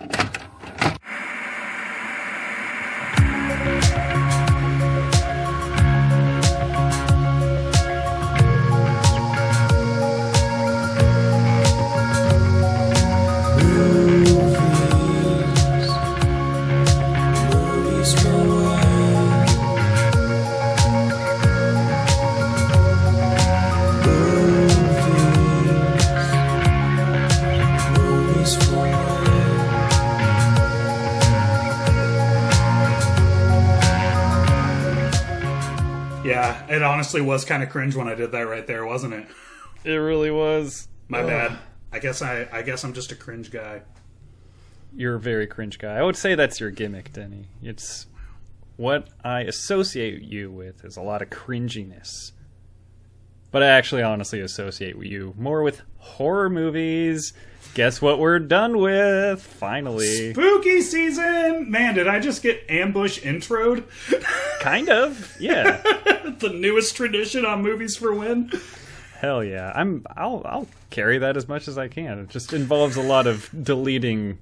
Yeah, honestly was kind of cringe when I did that right there, wasn't it? It really was. My Ugh. bad. I guess I I guess I'm just a cringe guy. You're a very cringe guy. I would say that's your gimmick, Denny. It's what I associate you with is a lot of cringiness. But I actually honestly associate you more with horror movies. Guess what we're done with? Finally. Spooky season! Man, did I just get ambush introed? Kind of. Yeah. the newest tradition on movies for when. Hell yeah. I'm I'll I'll carry that as much as I can. It just involves a lot of deleting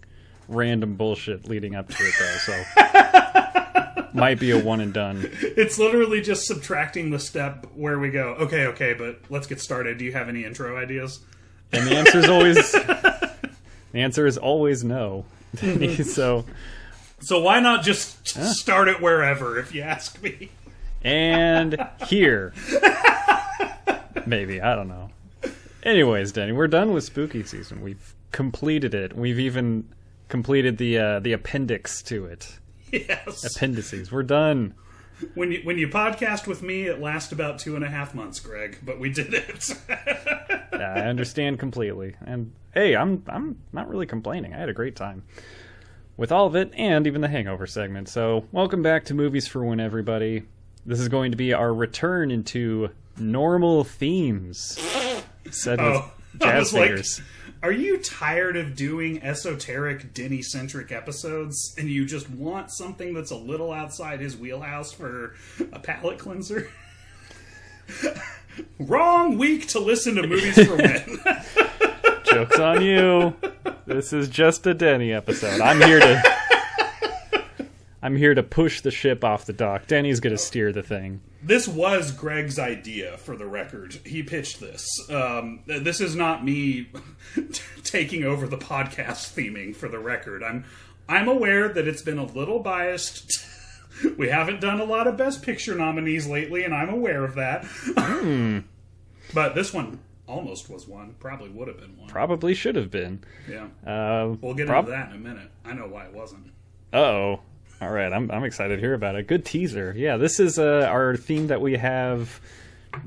random bullshit leading up to it though, so might be a one and done. It's literally just subtracting the step where we go, okay, okay, but let's get started. Do you have any intro ideas? And the answer is always the answer is always no. so So why not just start it wherever, if you ask me? and here. Maybe, I don't know. Anyways, Denny, we're done with spooky season. We've completed it. We've even completed the uh, the appendix to it. Yes. Appendices. We're done. When you when you podcast with me, it lasts about two and a half months, Greg. But we did it. Yeah, I understand completely. And hey, I'm I'm not really complaining. I had a great time with all of it and even the hangover segment. So, welcome back to Movies for When everybody. This is going to be our return into normal themes. Said with Oh, jazz was like, fingers. Are you tired of doing esoteric Denny centric episodes, and you just want something that's a little outside his wheelhouse for a palate cleanser? Wrong week to listen to movies for men. Joke's on you. This is just a Denny episode. I'm here to I'm here to push the ship off the dock. Denny's going to steer the thing. This was Greg's idea, for the record. He pitched this. Um, this is not me taking over the podcast theming, for the record. I'm I'm aware that it's been a little biased. we haven't done a lot of Best Picture nominees lately, and I'm aware of that. but this one almost was one. Probably would have been one. Probably should have been. Yeah. Uh, We'll get prob- into that in a minute. I know why it wasn't. Uh-oh. All right, I'm I'm excited to hear about it. Good teaser. Yeah, this is uh, our theme that we have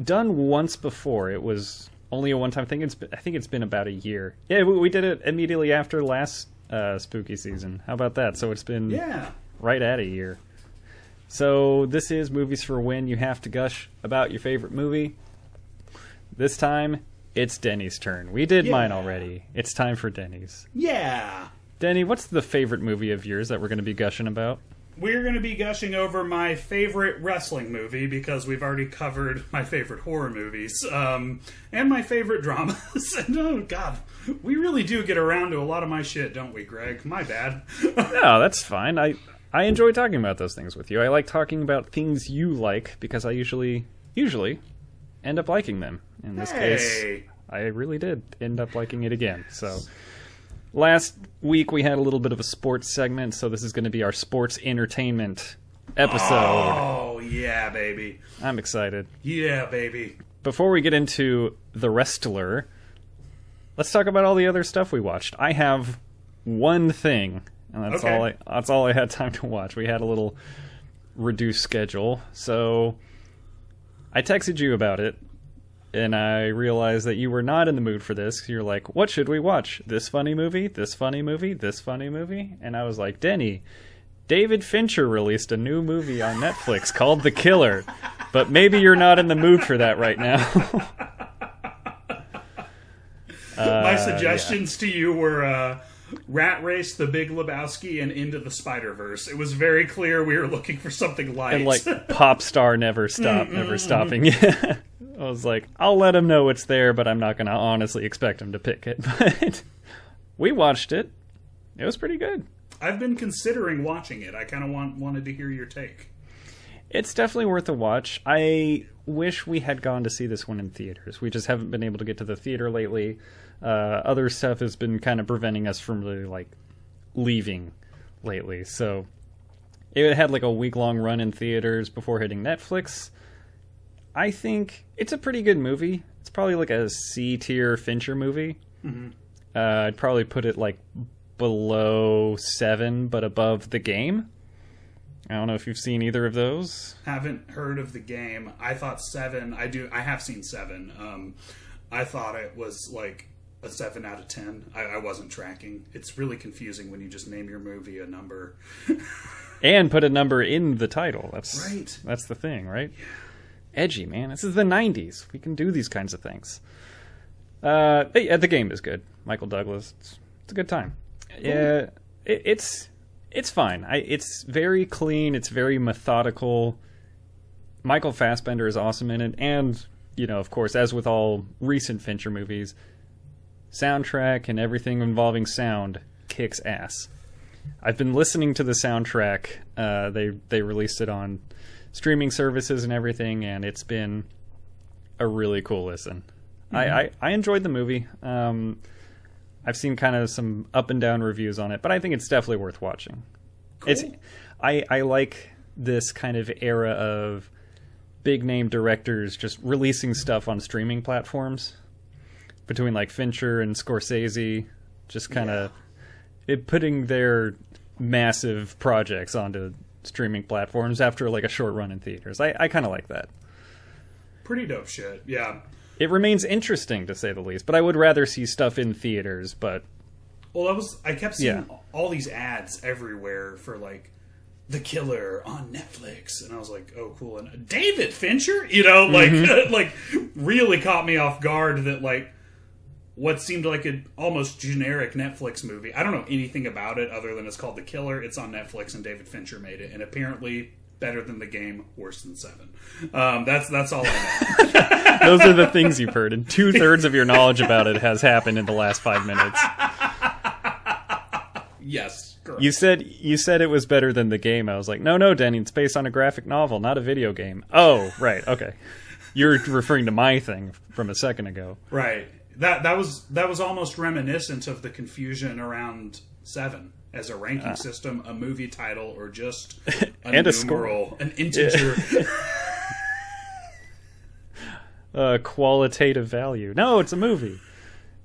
done once before. It was only a one-time thing. It's been, I think it's been about a year. Yeah, we, we did it immediately after last uh, spooky season. How about that? So it's been Yeah. right at a year. So this is movies for when you have to gush about your favorite movie. This time it's Denny's turn. We did mine already. It's time for Denny's. Yeah. Denny, what's the favorite movie of yours that we're going to be gushing about? We're going to be gushing over my favorite wrestling movie because we've already covered my favorite horror movies um, and my favorite dramas. and oh, God, we really do get around to a lot of my shit, don't we, Greg? My bad. No, that's fine. I I enjoy talking about those things with you. I like talking about things you like because I usually usually end up liking them. In this case. I really did end up liking it again. So last week we had a little bit of a sports segment, so this is going to be our sports entertainment episode. Oh, yeah, baby. I'm excited. Yeah, baby. Before we get into the wrestler, let's talk about all the other stuff we watched. I have one thing, and that's Okay. all I that's all I had time to watch. We had a little reduced schedule, so I texted you about it, and I realized that you were not in the mood for this. You're like, "What should we watch? This funny movie? This funny movie? This funny movie?" And I was like, "Denny, David Fincher released a new movie on Netflix called The Killer, but maybe you're not in the mood for that right now." my suggestions to you were uh, Rat Race, The Big Lebowski, and Into the Spider Verse. It was very clear we were looking for something light. and like pop star never stop never stopping yeah i was like i'll let him know it's there but i'm not gonna honestly expect him to pick it but we watched it It was pretty good. I've been considering watching it. I kind of want wanted to hear your take. It's definitely worth a watch. I wish we had gone to see this one in theaters. We just haven't been able to get to the theater lately. Uh, other stuff has been kind of preventing us from really like leaving lately. So it had like a week long run in theaters before hitting Netflix. I think it's a pretty good movie. It's probably like a C tier Fincher movie. Uh, I'd probably put it like below seven, but above the game. I don't know if you've seen either of those. Haven't heard of the game. I thought seven. I do. I have seen seven. Um, I thought it was like a seven out of ten. I, I wasn't tracking. It's really confusing when you just name your movie a number. and put a number in the title. That's Right. That's the thing, right? Edgy, man. This is the '90s. We can do these kinds of things. Uh, yeah, the game is good. Michael Douglas. It's, it's a good time. Yeah, it, it's it's fine. I, it's very clean. It's very methodical. Michael Fassbender is awesome in it, and you know, of course, as with all recent Fincher movies, soundtrack and everything involving sound kicks ass. I've been listening to the soundtrack. Uh, they they released it on streaming services and everything, and it's been a really cool listen. I, I I enjoyed the movie. Um, I've seen kind of some up and down reviews on it, but I think it's definitely worth watching. It's I I like this kind of era of big name directors just releasing stuff on streaming platforms between like Fincher and Scorsese, just kind of it putting their massive projects onto streaming platforms after like a short run in theaters. I, I kind of like that. Pretty dope shit. Yeah. It remains interesting to say the least, but I would rather see stuff in theaters. But Well, that was. I kept seeing Yeah. all these ads everywhere for like the killer on Netflix, and I was like, "Oh, cool!" And David Fincher, you know, like mm-hmm. like really caught me off guard that like what seemed like an almost generic Netflix movie. I don't know anything about it other than it's called The Killer. It's on Netflix, and David Fincher made it, and apparently better than the game, worse than Seven. Um, that's that's all I know. those are the things you've heard, and two thirds of your knowledge about it has happened in the last five minutes. yes, correct. You said you said it was better than the game. I was like, no, no, Denny, it's based on a graphic novel, not a video game. Oh, right, okay. You're referring to my thing from a second ago. Right. That that was that was almost reminiscent of the confusion around Seven as a ranking system, a movie title, or just a. And a score. an integer. uh, qualitative value. No, it's a movie.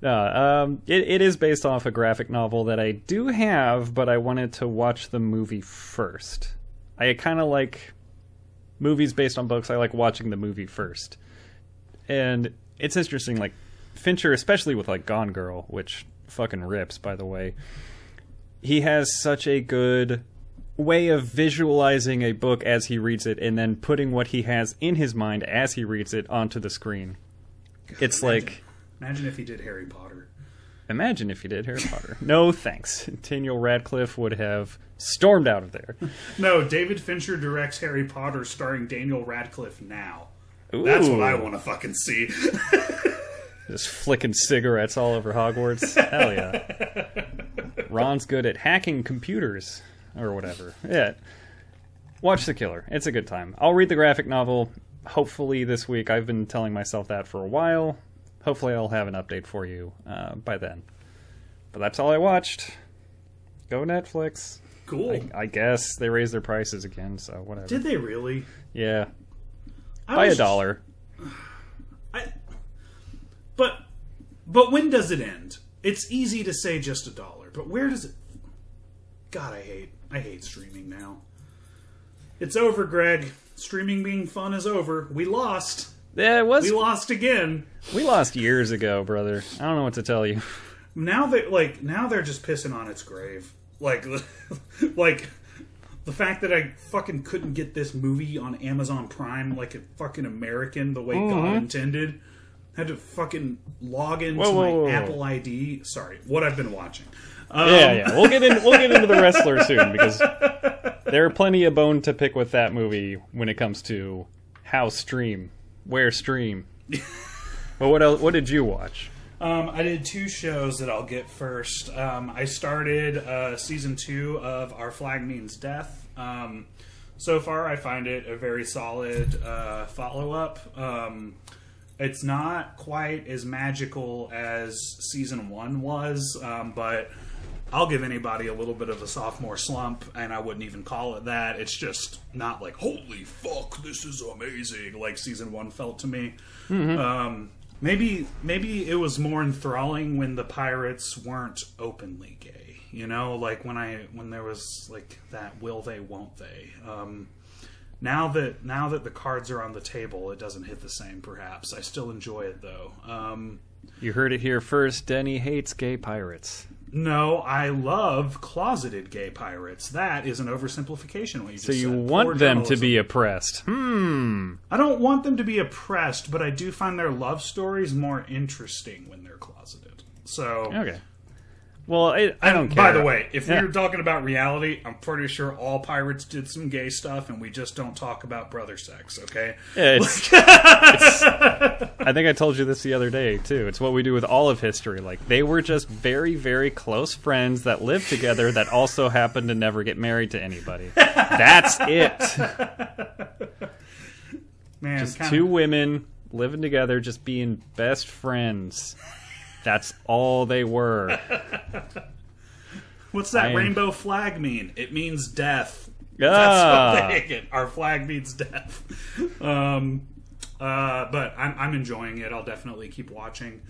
No, um, it, it is based off a graphic novel that I do have, but I wanted to watch the movie first. I kind of like movies based on books. I like watching the movie first, and it's interesting. Like Fincher, especially with like Gone Girl, which fucking rips, by the way. He has such a good way of visualizing a book as he reads it and then putting what he has in his mind as he reads it onto the screen. It's like Imagine if he did Harry Potter. imagine if he did Harry Potter. No thanks. Daniel Radcliffe would have stormed out of there. No, David Fincher directs Harry Potter starring Daniel Radcliffe now. That's what I want to fucking see. Just flicking cigarettes all over Hogwarts. Hell yeah. Ron's good at hacking computers or whatever. Yeah. Watch The Killer. It's a good time. I'll read the graphic novel hopefully this week. I've been telling myself that for a while. Hopefully, I'll have an update for you uh, by then. But that's all I watched. Go Netflix. Cool. I guess they raised their prices again, so whatever. Did they really? yeah. I By a dollar. I, but but when does it end? It's easy to say just a dollar, but where does it? God, I hate I hate streaming now. It's over, Greg. Streaming being fun is over. We lost. Yeah, it was. We lost again. we lost years ago, brother. I don't know what to tell you. Now they like now they're just pissing on its grave. Like like the fact that I fucking couldn't get this movie on Amazon Prime like a fucking American the way God mm-hmm. intended. Had to fucking log into Whoa, whoa, my whoa, whoa. Apple ID. Sorry, what I've been watching. Um, yeah, yeah. We'll get in. We'll get into the wrestler soon because there are plenty of bone to pick with that movie when it comes to how stream, where stream. but what else? What did you watch? Um, I did two shows that I'll get first. Um, I started uh, season two of Our Flag Means Death. Um, so far, I find it a very solid uh, follow up. It's not quite as magical as season one was, um, but I'll give anybody a little bit of a sophomore slump, and I wouldn't even call it that. It's just not like, holy fuck, this is amazing, like season one felt to me. Um, maybe maybe it was more enthralling when the pirates weren't openly gay. You know, like when I when there was like that will they won't they. Um, now that now that the cards are on the table, it doesn't hit the same. Perhaps I still enjoy it though. Um, You heard it here first. Denny hates gay pirates. no, I love closeted gay pirates. That is an oversimplification. What you So you said. want Poor them to be oppressed. Hmm. I don't want them to be oppressed, but I do find their love stories more interesting when they're closeted. So, Okay. Well, I, I don't care. By the way, if Yeah. we were talking about reality, I'm pretty sure all pirates did some gay stuff, and we just don't talk about brother sex. Okay? Yeah, it's, it's- I think I told you this the other day too. It's what we do with all of history. Like they were just very, very close friends that lived together that also happened to never get married to anybody. That's it. Man, Just kinda- two women living together, just being best friends. That's all they were. What's that I am- rainbow flag mean? It means death. Ah. That's what they get. Our flag means death. Um, uh, but I'm, I'm enjoying it. I'll definitely keep watching.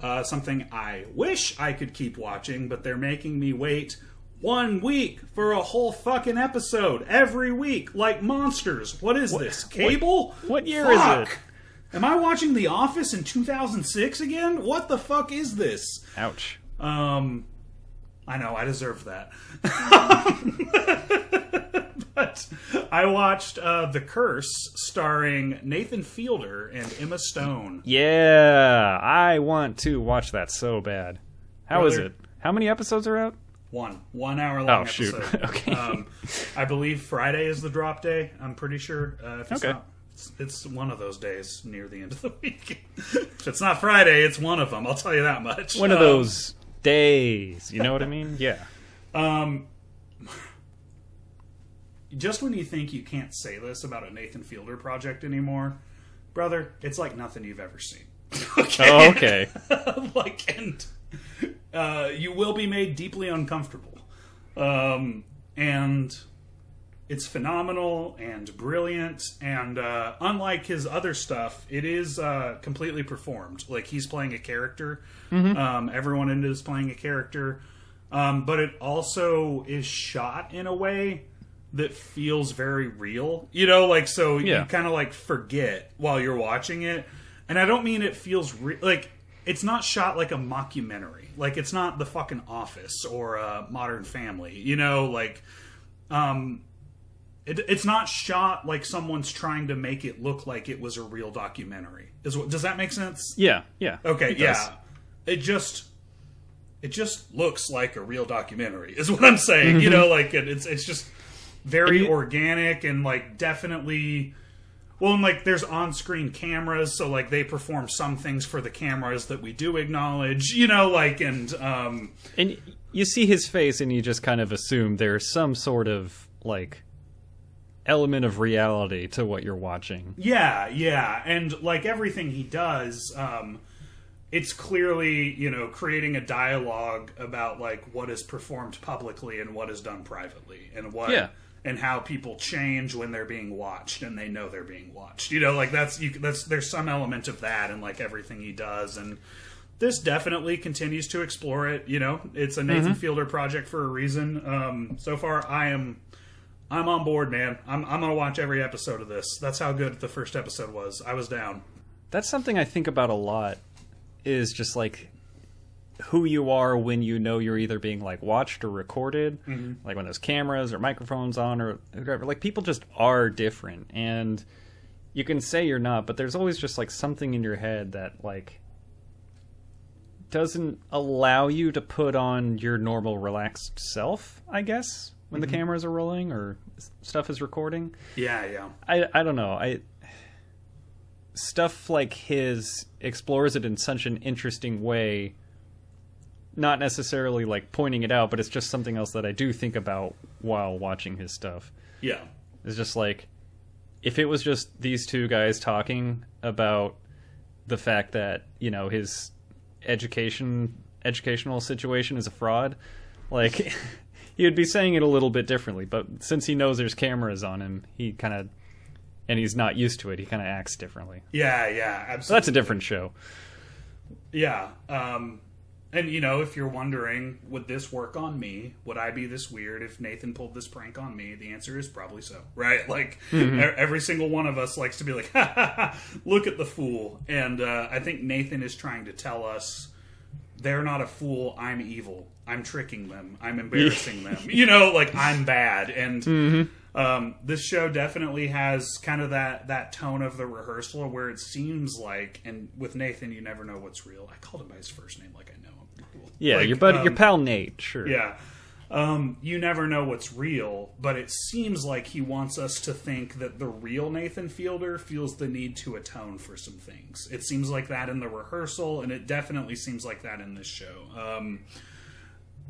Uh, something I wish I could keep watching, but they're making me wait one week for a whole fucking episode every week, like monsters. What is this? Cable? what year is it? Am I watching The Office in 2006 again? What the fuck is this? Ouch. Um, I know I deserve that. but I watched uh, The Curse, starring Nathan Fielder and Emma Stone. Yeah, I want to watch that so bad. How is Brother. it? How many episodes are out? One one hour long Oh, shoot. episode. Okay. Um, I believe Friday is the drop day. I'm pretty sure. Uh, if it's Okay. not, it's, it's one of those days near the end of the week. if it's not Friday, it's one of them. I'll tell you that much. One of Um, those days. You know what I mean? Yeah. Um, just when you think you can't say this about a Nathan Fielder project anymore, brother, it's like nothing you've ever seen. okay. Oh, okay. like, and uh, you will be made deeply uncomfortable. Um, and it's phenomenal and brilliant. And uh, unlike his other stuff, it is uh, completely performed. Like he's playing a character. Um, everyone in it is playing a character. Um, but it also is shot in a way that feels very real. You know, like so Yeah. you kind of like forget while you're watching it. And I don't mean it feels re- like it's not shot like a mockumentary. Like it's not The fucking Office or uh, Modern Family. You know, like um it, it's not shot like someone's trying to make it look like it was a real documentary. Is what does that make sense? Yeah, yeah. Okay, It does. yeah. It just it just looks like a real documentary. Is what I'm saying. You know, like it, it's it's just very you- organic and like definitely well, and like there's on-screen cameras, so like they perform some things for the cameras that we do acknowledge. You know, like and um And you see his face and you just kind of assume there's some sort of like element of reality to what you're watching. Yeah, yeah, and like everything he does, um, it's clearly you know creating a dialogue about like what is performed publicly and what is done privately, and what Yeah. and how people change when they're being watched and they know they're being watched. You know, like that's you, that's there's some element of that in like everything he does, and this definitely continues to explore it. You know, it's a Nathan Fielder project for a reason. Um, so far, I am. I'm on board, man. I'm, I'm gonna watch every episode of this. That's how good the first episode was. I was down. That's something I think about a lot is just like who you are when you know you're either being like watched or recorded, mm-hmm. like when there's cameras or microphones on or whatever. Like people just are different and you can say you're not, but there's always just like something in your head that like doesn't allow you to put on your normal relaxed self, I guess, when the mm-hmm. cameras are rolling or stuff is recording. Yeah, yeah. I I don't know. I stuff like his explores it in such an interesting way. Not necessarily like pointing it out, but it's just something else that I do think about while watching his stuff. Yeah. It's just like if it was just these two guys talking about the fact that you know his education educational situation is a fraud, like he would be saying it a little bit differently. But since he knows there's cameras on him, he kind of and he's not used to it. He kind of acts differently. Yeah, yeah, absolutely. So that's a different show. Yeah. Um, and, you know, if you're wondering, would this work on me? Would I be this weird if Nathan pulled this prank on me? The answer is probably so, right? Like, Mm-hmm. every single one of us likes to be like, ha ha ha, look at the fool. And uh, I think Nathan is trying to tell us they're not a fool, I'm evil. I'm tricking them. I'm embarrassing them. You know, like, I'm bad. And. Mm-hmm. Um, this show definitely has kind of that that tone of the rehearsal where it seems like, and with Nathan, you never know what's real. I called him by his first name, like I know him. Yeah, Like, your buddy, um, your pal Nate, sure. Yeah, um, you never know what's real, but it seems like he wants us to think that the real Nathan Fielder feels the need to atone for some things. It seems like that in the rehearsal, and it definitely seems like that in this show. Um,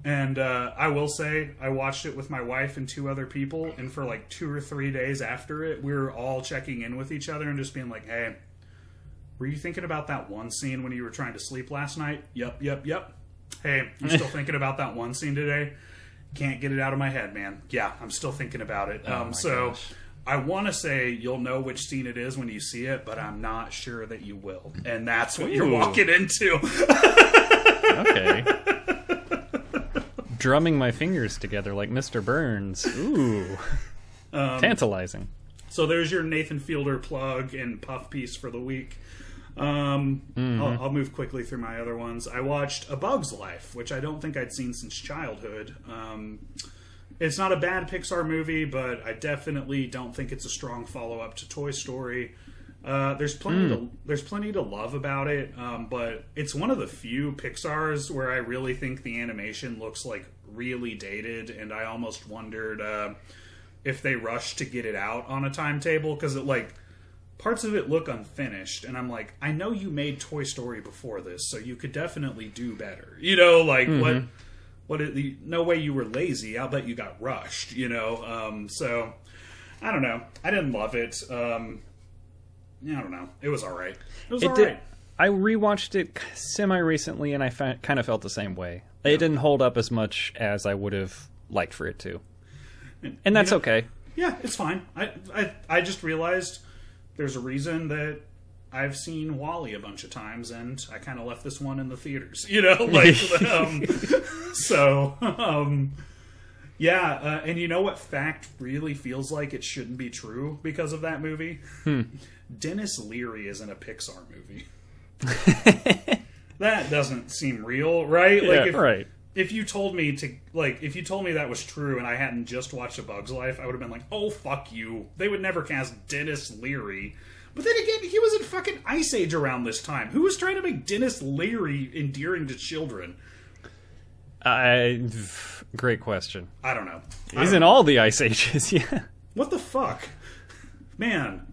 and uh, I will say, I watched it with my wife and two other people, and for like two or three days after it, we were all checking in with each other and just being like, "Hey, were you thinking about that one scene when you were trying to sleep last night? Yep, yep, yep. Hey, you still thinking about that one scene today? Can't get it out of my head, man. Yeah, I'm still thinking about it. um, so gosh. I want to say you'll know which scene it is when you see it, but I'm not sure that you will. And that's what you're walking into. Okay. Drumming my fingers together like Mr. Burns. Ooh. Um, Tantalizing. So there's your Nathan Fielder plug and puff piece for the week. Um, I'll, I'll move quickly through my other ones. I watched A Bug's Life, which I don't think I'd seen since childhood. Um, it's not a bad Pixar movie, but I definitely don't think it's a strong follow up to Toy Story. Uh, there's plenty to there's plenty to love about it, um, but it's one of the few Pixar's where I really think the animation looks like really dated, and I almost wondered uh, if they rushed to get it out on a timetable because it like parts of it look unfinished, and I'm like, I know you made Toy Story before this, so you could definitely do better. You know, like what what it, no way you were lazy. I'll bet you got rushed. You know, um, so I don't know. I didn't love it. Um, I don't know. It was all right. It was It all did. right. I rewatched it semi recently, and I fa- kind of felt the same way. It didn't hold up as much as I would have liked for it to, and that's You know- okay. Yeah, it's fine. I, I I just realized there's a reason that I've seen WALL-E a bunch of times, and I kind of left this one in the theaters. You know, like um, so. Um, yeah, uh, and you know what fact really feels like it shouldn't be true because of that movie? Denis Leary is in a Pixar movie. that doesn't seem real, right? Yeah, if, right. If you told me to like if you told me that was true and I hadn't just watched A Bug's Life, I would have been like, "Oh fuck you." They would never cast Denis Leary. But then again, he was in fucking Ice Age around this time. Who was trying to make Denis Leary endearing to children? I great question. I don't know. I He's don't in all the ice ages. Yeah. What the fuck? Man,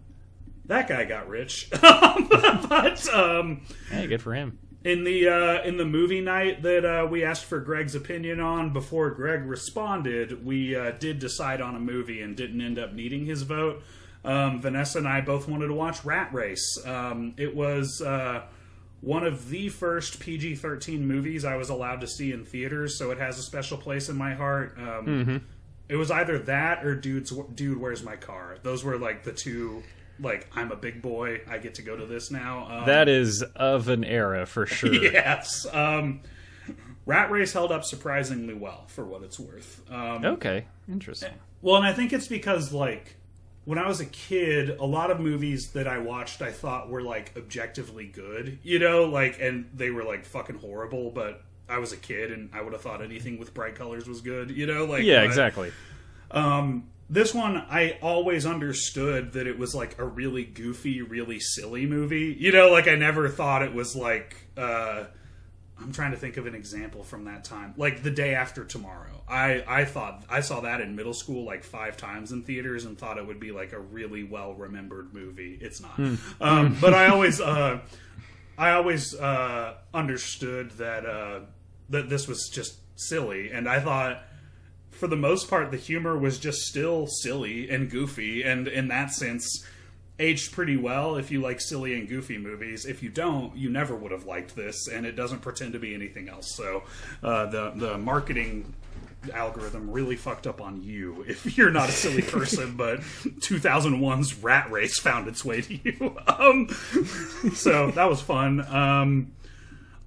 that guy got rich. but um Hey, good for him. In the uh, in the movie night that uh, we asked for Greg's opinion on before Greg responded, we uh, did decide on a movie and didn't end up needing his vote. Um, Vanessa and I both wanted to watch Rat Race. Um, it was uh, one of the first PG thirteen movies I was allowed to see in theaters, so it has a special place in my heart. Um, It was either that or Dude's Dude, Where's My Car? Those were like the two. Like I'm a big boy, I get to go to this now. Um, That is of an era for sure. yes. Um, Rat Race held up surprisingly well for what it's worth. Um, Okay, interesting. Well, and I think it's because like when I was a kid, a lot of movies that I watched I thought were like objectively good, you know, like and they were like fucking horrible, but I was a kid and I would have thought anything with bright colors was good, you know, like Yeah, but- exactly. um, this one, I always understood that it was like a really goofy, really silly movie. You know, like I never thought it was like uh, I'm trying to think of an example from that time. Like the day after tomorrow. I I thought I saw that in middle school like five times in theaters and thought it would be like a really well remembered movie. It's not. Um, but I always uh, I always uh, understood that uh, that this was just silly, and I thought for the most part the humor was just still silly and goofy, and in that sense aged pretty well if you like silly and goofy movies. If you don't, you never would have liked this, and it doesn't pretend to be anything else. So uh, the the marketing algorithm really fucked up on you if you're not a silly person but 2001's rat race found its way to you um, so that was fun um,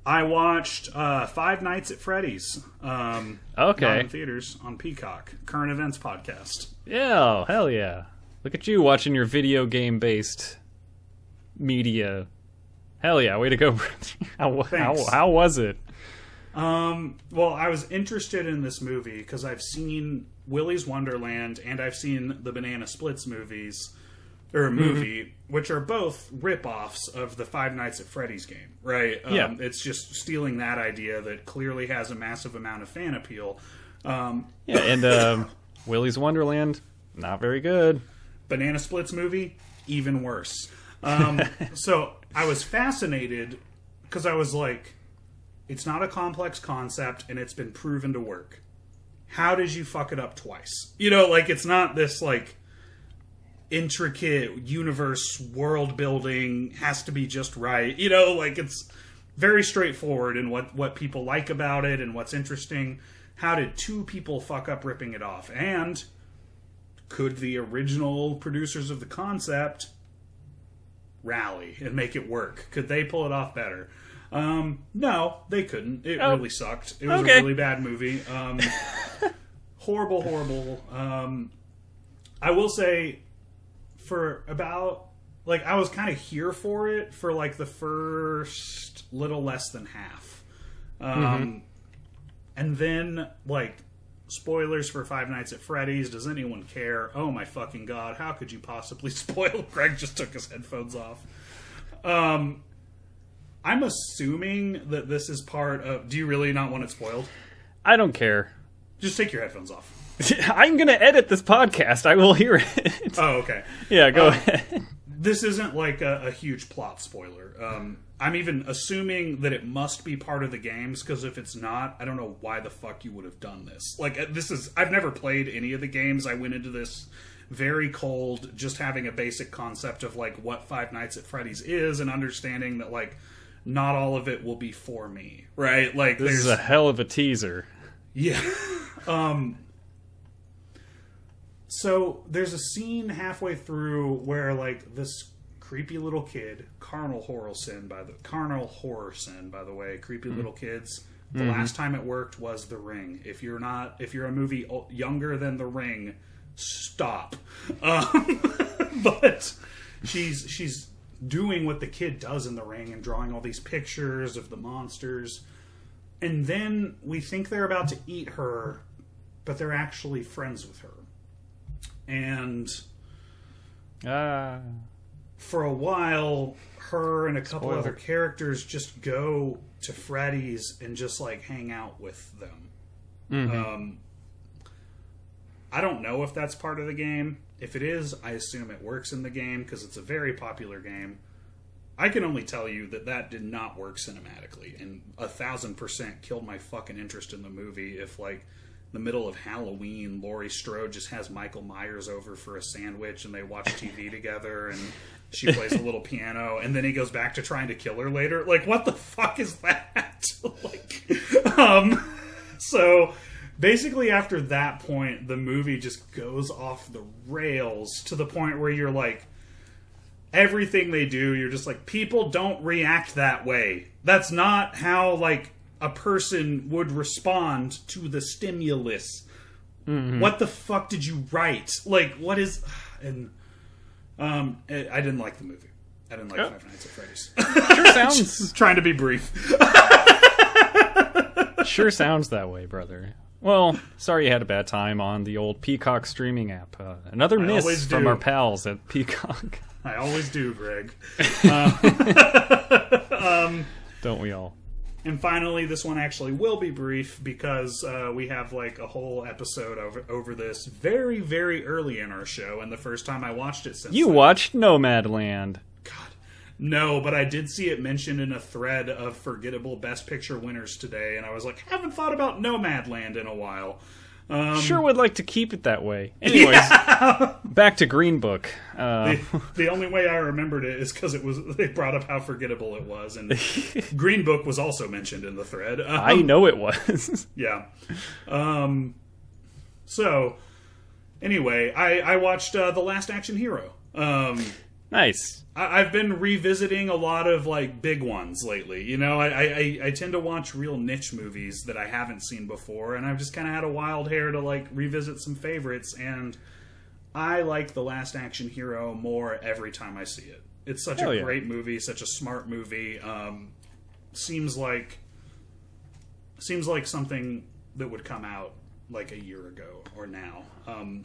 i watched uh, five nights at freddy's um, Okay. in theaters on peacock current events podcast Yeah, hell yeah. Look at you watching your video game based media. Hell yeah, way to go. how, how, how was it? Um, well, I was interested in this movie because I've seen Willy's Wonderland and I've seen the Banana Splits movies, or a movie, which are both rip-offs of the Five Nights at Freddy's game, right? Um, Yeah. It's just stealing that idea that clearly has a massive amount of fan appeal. Um, Yeah, and um, Willy's Wonderland, not very good. Banana Splits movie, even worse. Um, so I was fascinated because I was like, it's not a complex concept and it's been proven to work. How did you fuck it up twice? You know, like it's not this like intricate universe world building has to be just right. You know, like it's very straightforward in what what people like about it and what's interesting. How did two people fuck up ripping it off? And could the original producers of the concept rally and make it work? Could they pull it off better? Um, no, they couldn't. It Oh. really sucked. It was Okay. a really bad movie. Um, horrible, horrible. Um, I will say, for about like I was kind of here for it for like the first little less than half, um, and then like spoilers for Five Nights at Freddy's. Does anyone care? Oh my fucking god! How could you possibly spoil? Greg just took his headphones off. Um, I'm assuming that this is part of. Do you really not want it spoiled? I don't care. Just take your headphones off. I'm going to edit this podcast. I will hear it. Oh, okay. yeah, go ahead. This isn't like a, a huge plot spoiler. Um, I'm even assuming that it must be part of the games because if it's not, I don't know why the fuck you would have done this. Like uh, this is, I've never played any of the games. I went into this very cold, just having a basic concept of like what Five Nights at Freddy's is, and understanding that like not all of it will be for me, right? Like This is a hell of a teaser. yeah. um so there's a scene halfway through where like this creepy little kid, Carnal Horrorson by the Carnal Horrorson by the way, creepy little kids. The last time it worked was The Ring. If you're not if you're a movie younger than The Ring, stop. Um, but she's she's doing what the kid does in The Ring and drawing all these pictures of the monsters and then we think they're about to eat her, but they're actually friends with her. And Ah. for a while, her and a couple other characters just go to Freddy's and just like hang out with them. Um, I don't know if that's part of the game. If it is, I assume it works in the game because it's a very popular game. I can only tell you that that did not work cinematically, and a thousand percent killed my fucking interest in the movie. If like the middle of Halloween, Laurie Strode just has Michael Myers over for a sandwich, and they watch TV together, and she plays a little piano, and then he goes back to trying to kill her later. Like, what the fuck is that? like, um, so basically after that point the movie just goes off the rails to the point where you're like everything they do you're just like people don't react that way that's not how like a person would respond to the stimulus what the fuck did you write like what is and um i I didn't like the movie i didn't like Oh. five nights at freddy's Sure sounds trying to be brief sure sounds that way, brother. Well, sorry you had a bad time on the old Peacock streaming app. Uh, another miss from our pals at Peacock. i always do greg Don't we all? And finally, this one actually will be brief because uh, we have like a whole episode over over this very, very early in our show, and the first time I watched it since You then. watched Nomadland. God, no, but I did see it mentioned in a thread of forgettable Best Picture winners today, and I was like, haven't thought about Nomadland in a while. Um, Sure would like to keep it that way. Anyways, back to Green Book. Uh, the only way I remembered it is because it was they brought up how forgettable it was, and Green Book was also mentioned in the thread. Um, I know it was. Yeah. Um, so, anyway, I, I watched uh, The Last Action Hero. Um, nice. I, I've been revisiting a lot of like big ones lately. You know, I, I, I tend to watch real niche movies that I haven't seen before, and I've just kind of had a wild hair to like revisit some favorites. And I like The Last Action Hero more every time I see it. It's such Hell a yeah. great movie, such a smart movie. Um, seems like seems like something that would come out like a year ago or now. Um,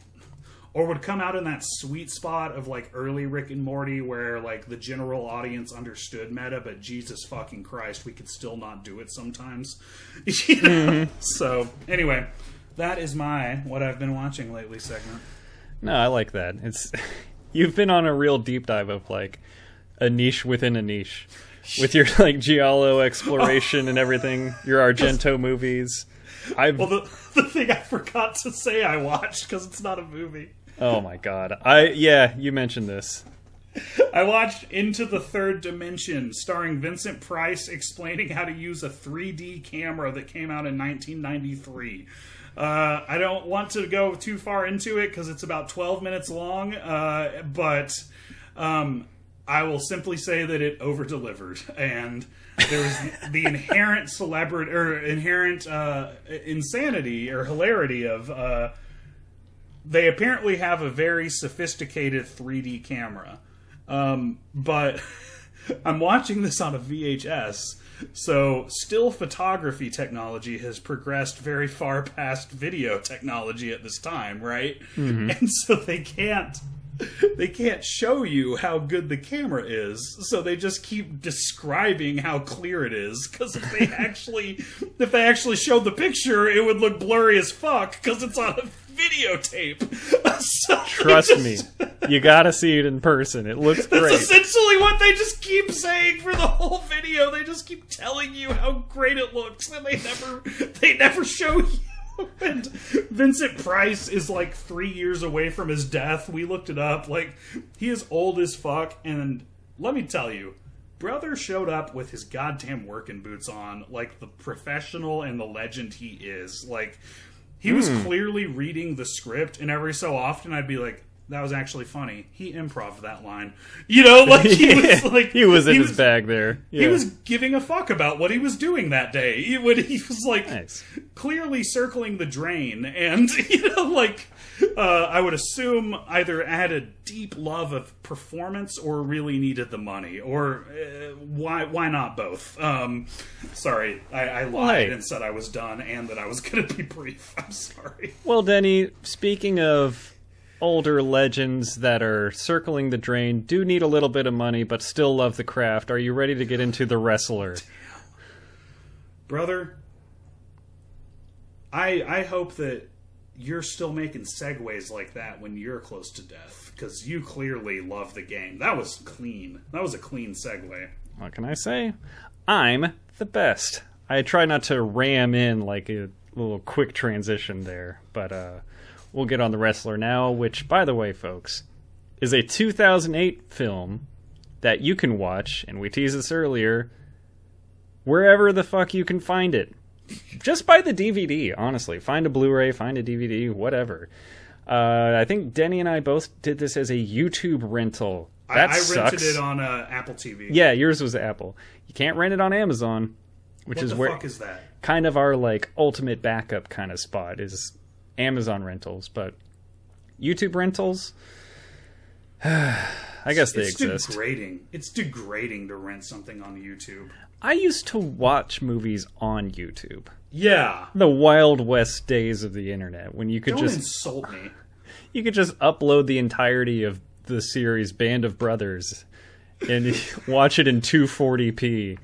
or would come out in that sweet spot of like early Rick and Morty where like the general audience understood meta, but Jesus fucking Christ, we could still not do it sometimes. You know? Mm-hmm. So anyway, that is my what I've been watching lately segment. No, I like that. It's you've been on a real deep dive of like a niche within a niche with your like giallo exploration and everything. Your Argento movies. I've Well, the the thing I forgot to say I watched because it's not a movie. Oh my god. I yeah, you mentioned this. I watched Into the Third Dimension, starring Vincent Price explaining how to use a 3D camera that came out in 1993. Uh, I don't want to go too far into it because it's about 12 minutes long, uh, but um, I will simply say that it over delivered. And there was the inherent celebrity or inherent uh, insanity or hilarity of. They apparently have a very sophisticated 3D camera. Um, but I'm watching this on a VHS, so still photography technology has progressed very far past video technology at this time, right? And so they can't they can't show you how good the camera is, so they just keep describing how clear it is. Because if they actually, if they actually showed the picture, it would look blurry as fuck because it's on a videotape. So Trust just- me. You gotta see it in person. It looks That's great. essentially what they just keep saying for the whole video. They just keep telling you how great it looks, and they never they never show you. And Vincent Price is like three years away from his death. We looked it up. Like he is old as fuck. And let me tell you, brother showed up with his goddamn working boots on, like the professional and the legend he is. Like he was hmm. clearly reading the script, and every so often I'd be like, "That was actually funny." He improv that line, you know, like he was like he was in his bag there. Yeah. He was giving a fuck about what he was doing that day. He, when he was like Nice. clearly circling the drain, and you know, like uh, I would assume either had a deep love of performance or really needed the money, or uh, why why not both? Um, sorry, I, I lied and said I was done and that I was going to be brief. I'm sorry. Well, Denny, speaking of older legends that are circling the drain, do need a little bit of money but still love the craft. Are you ready to get into The Wrestler? brother i i hope that you're still making segues like that when you're close to death because you clearly love the game that was clean that was a clean segue What can I say? I'm the best. I try not to ram in like a little quick transition there, but uh, we'll get on The Wrestler now, which, by the way, folks, is a 2008 film that you can watch, and we teased this earlier, wherever the fuck you can find it. Just buy the DVD, honestly. Find a Blu ray, find a DVD, whatever. Uh, I think Denny and I both did this as a YouTube rental. That I, I rented it on uh, apple tv Yeah, yours was Apple. You can't rent it on Amazon, which what is the where fuck is that kind of our like ultimate backup kind of spot is Amazon rentals, but YouTube rentals I guess they it's exist. degrading it's degrading to rent something on youtube I used to watch movies on YouTube. yeah The wild west days of the internet when you could don't just insult me you could just upload the entirety of the series Band of Brothers and watch it in 240p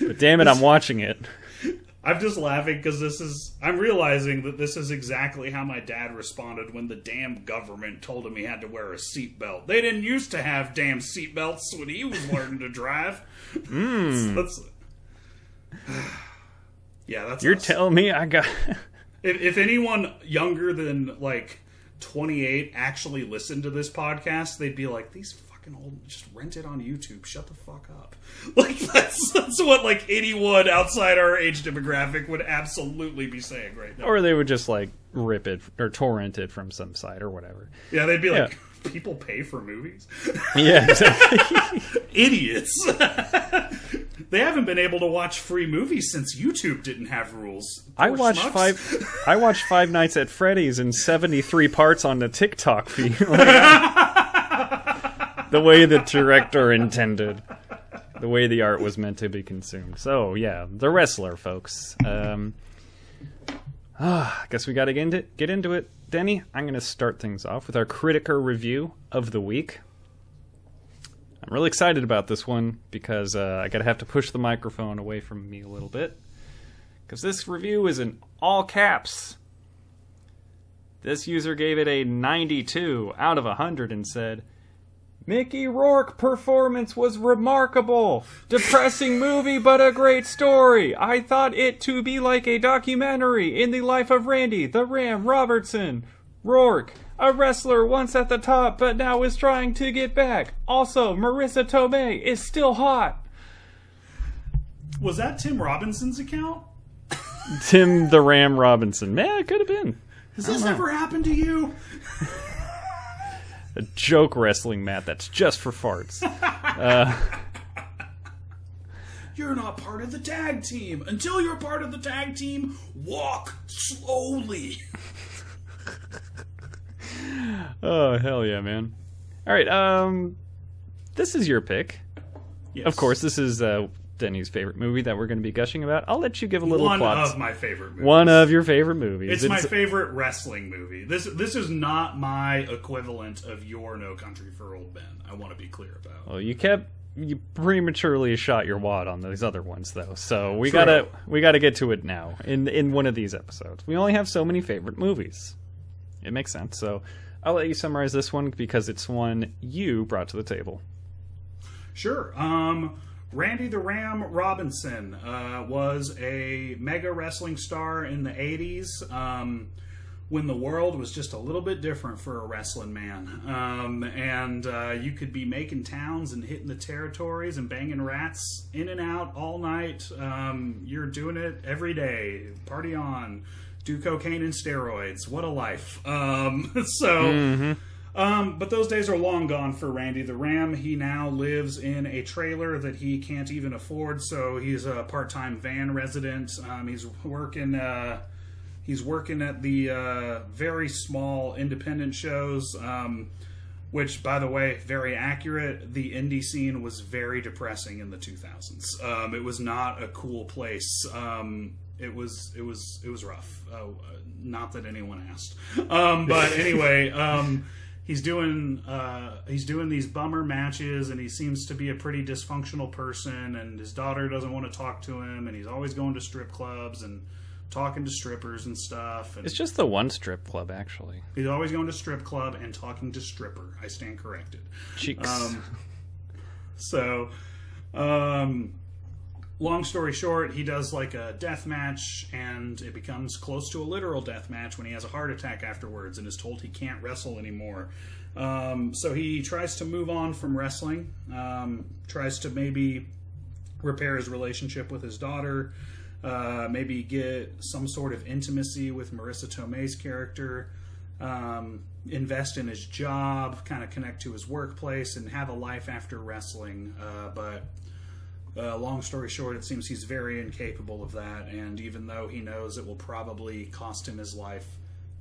But damn it, I'm watching it. I'm just laughing because this is. I'm realizing that this is exactly how my dad responded when the damn government told him he had to wear a seatbelt. They didn't used to have damn seatbelts when he was learning to drive. Mm. That's, yeah, that's. You're us. telling me I got. if, if anyone younger than like 28 actually listened to this podcast, they'd be like, these fucking old, just rent it on YouTube. Shut the fuck up. Like that's that's what like anyone outside our age demographic would absolutely be saying right now. Or they would just like rip it or torrent it from some site or whatever. Yeah, they'd be like, people pay for movies. Yeah, exactly. Idiots. They haven't been able to watch free movies since YouTube didn't have rules. Poor I watched schmucks. five. I watched Five Nights at Freddy's in seventy three parts on the TikTok feed. Like, the way the director intended the way the art was meant to be consumed. So yeah, the wrestler, folks. Um, ah, I guess we got to get into get into it. Denny, I'm going to start things off with our Criticker review of the week. I'm really excited about this one because uh, I got to have to push the microphone away from me a little bit because this review is in all caps. This user gave it a 92 out of 100 and said, Mickey Rourke performance was remarkable. Depressing movie, but a great story. I thought it to be like a documentary in the life of Randy, the Ram Robinson. Rourke, a wrestler once at the top, but now is trying to get back. Also, Marisa Tomei is still hot. Was that Tim Robinson's account? Tim the Ram Robinson. Man, it could have been. Has this ever happened to you? a joke wrestling mat that's just for farts. Uh, you're not part of the tag team. Until you're part of the tag team, walk slowly. oh hell yeah, man! All right, um, this is your pick. Yes. Of course, this is uh, Denny's favorite movie that we're going to be gushing about. I'll let you give a little one plot. of my favorite movies. One of your favorite movies. It's, it's, my favorite wrestling movie. This this is not my equivalent of your No Country for Old Men. I want to be clear about. Well, you kept you prematurely shot your wad on those other ones though. So we True. gotta we gotta get to it now in in one of these episodes. We only have so many favorite movies. It makes sense. So I'll let you summarize this one because it's one you brought to the table. Sure. Um Randy the Ram Robinson uh, was a mega wrestling star in the 80s um, when the world was just a little bit different for a wrestling man. Um, and uh, you could be making towns and hitting the territories and banging rats in and out all night. Um, you're doing it every day. Party on. Do cocaine and steroids. What a life. Um, so. Mm-hmm um, but those days are long gone for Randy the Ram. He now lives in a trailer that he can't even afford, so he's a part-time van resident. Um, he's working. Uh, he's working at the uh, very small independent shows. Um, which, by the way, very accurate. The indie scene was very depressing in the 2000s. Um, it was not a cool place. Um, it was it was it was rough. Uh, not that anyone asked, um, but anyway, um, he's doing uh, he's doing these bummer matches and he seems to be a pretty dysfunctional person and his daughter doesn't want to talk to him and he's always going to strip clubs and talking to strippers and stuff and it's just the one strip club actually. He's always going to strip club and talking to stripper. I stand corrected. Cheeks. Um, so um, long story short, he does like a death match, and it becomes close to a literal death match when he has a heart attack afterwards and is told he can't wrestle anymore. Um, so he tries to move on from wrestling, um, tries to maybe repair his relationship with his daughter, uh, maybe get some sort of intimacy with Marisa Tomei's character. Um, invest in his job, kind of connect to his workplace, and have a life after wrestling. Uh, but uh, long story short, it seems he's very incapable of that, and even though he knows it will probably cost him his life,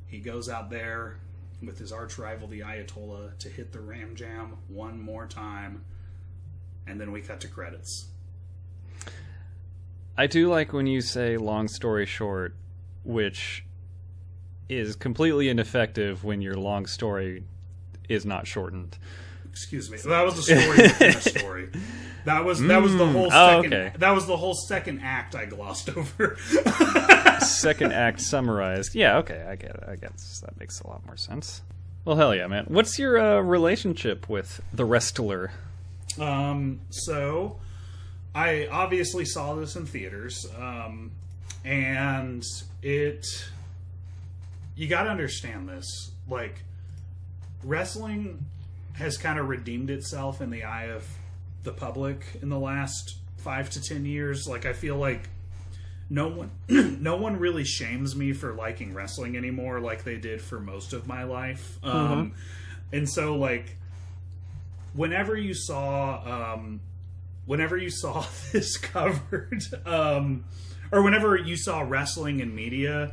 he goes out there with his arch rival, the Ayatollah, to hit the Ram Jam one more time, and then we cut to credits. I do like when you say long story short, which is completely ineffective when your long story is not shortened. Excuse me. That was the story within a story. That was that was the whole Oh, second. okay. That was the whole second act I glossed over. Second act summarized. Yeah, okay, I get it. I guess that makes a lot more sense. Well, hell yeah, man. What's your uh, relationship with the wrestler? Um, so I obviously saw this in theaters, um, and it. You got to understand this. Like, wrestling has kind of redeemed itself in the eye of the public in the last five to ten years. Like, I feel like no one no one really shames me for liking wrestling anymore like they did for most of my life um and so like whenever you saw um whenever you saw this covered um or whenever you saw wrestling in media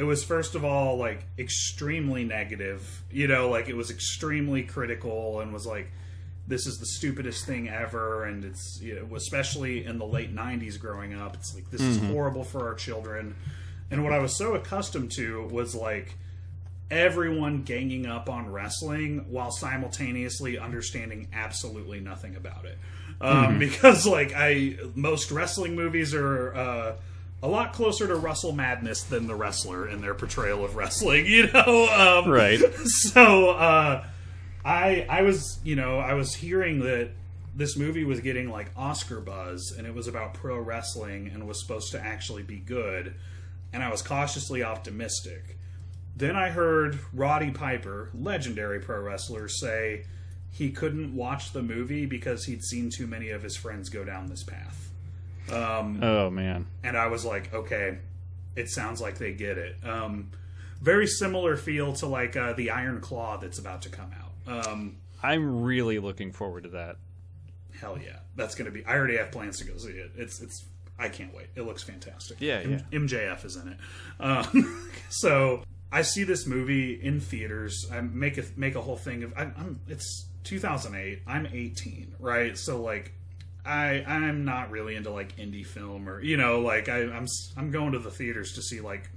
it was first of all like extremely negative you know like it was extremely critical and was like this is the stupidest thing ever. And it's you know, especially in the late 90s growing up it's like this is horrible for our children. And what i was so accustomed to was like everyone ganging up on wrestling while simultaneously understanding absolutely nothing about it. Um, because like i most wrestling movies are uh, a lot closer to Russell Madness than the wrestler in their portrayal of wrestling, you know. Um, Right. So uh, I I was you know I was hearing that this movie was getting like Oscar buzz and it was about pro wrestling and was supposed to actually be good, and I was cautiously optimistic. Then I heard Roddy Piper, legendary pro wrestler, say he couldn't watch the movie because he'd seen too many of his friends go down this path. Um, Oh man. and I was like, okay, it sounds like they get it. Um, very similar feel to like uh, the Iron Claw that's about to come out. Um, I'm really looking forward to that. hell yeah, that's gonna be. I already have plans to go see it. It's it's. I can't wait. It looks fantastic. Yeah, M- MJF is in it. Um, so I see this movie in theaters. I make a make a whole thing of. I'm, I'm it's 2008. I'm 18, right? So like. I I'm not really into like indie film or you know like I, I'm I'm going to the theaters to see like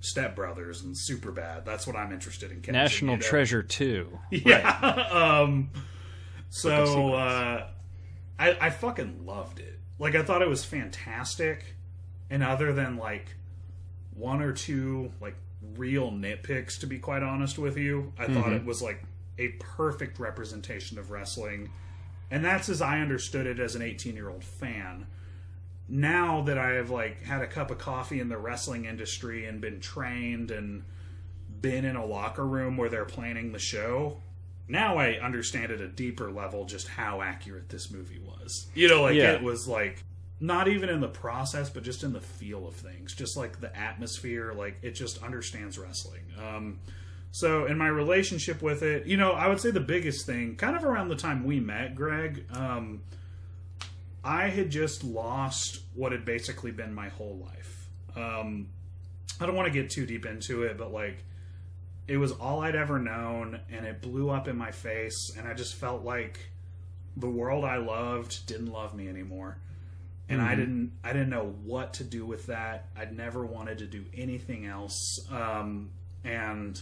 Step Brothers and Superbad. That's what I'm interested in. Catching, National you know? Treasure 2. Yeah. um, so uh, I, I fucking loved it. Like I thought it was fantastic, and other than like one or two like real nitpicks, to be quite honest with you, I thought it was like a perfect representation of wrestling, and that's as I understood it as an 18 year old fan. Now that I have like had a cup of coffee in the wrestling industry and been trained and been in a locker room where they're planning the show, now I understand at a deeper level just how accurate this movie was. You know, like Yeah. it was like not even in the process, but just in the feel of things, just like the atmosphere. Like it just understands wrestling. Um, so in my relationship with it, you know, I would say the biggest thing, kind of around the time we met, Greg. Um, I had just lost what had basically been my whole life. Um, I don't want to get too deep into it, but like it was all I'd ever known, and it blew up in my face, and I just felt like the world I loved didn't love me anymore, and I didn't I didn't know what to do with that. I'd never wanted to do anything else, um, and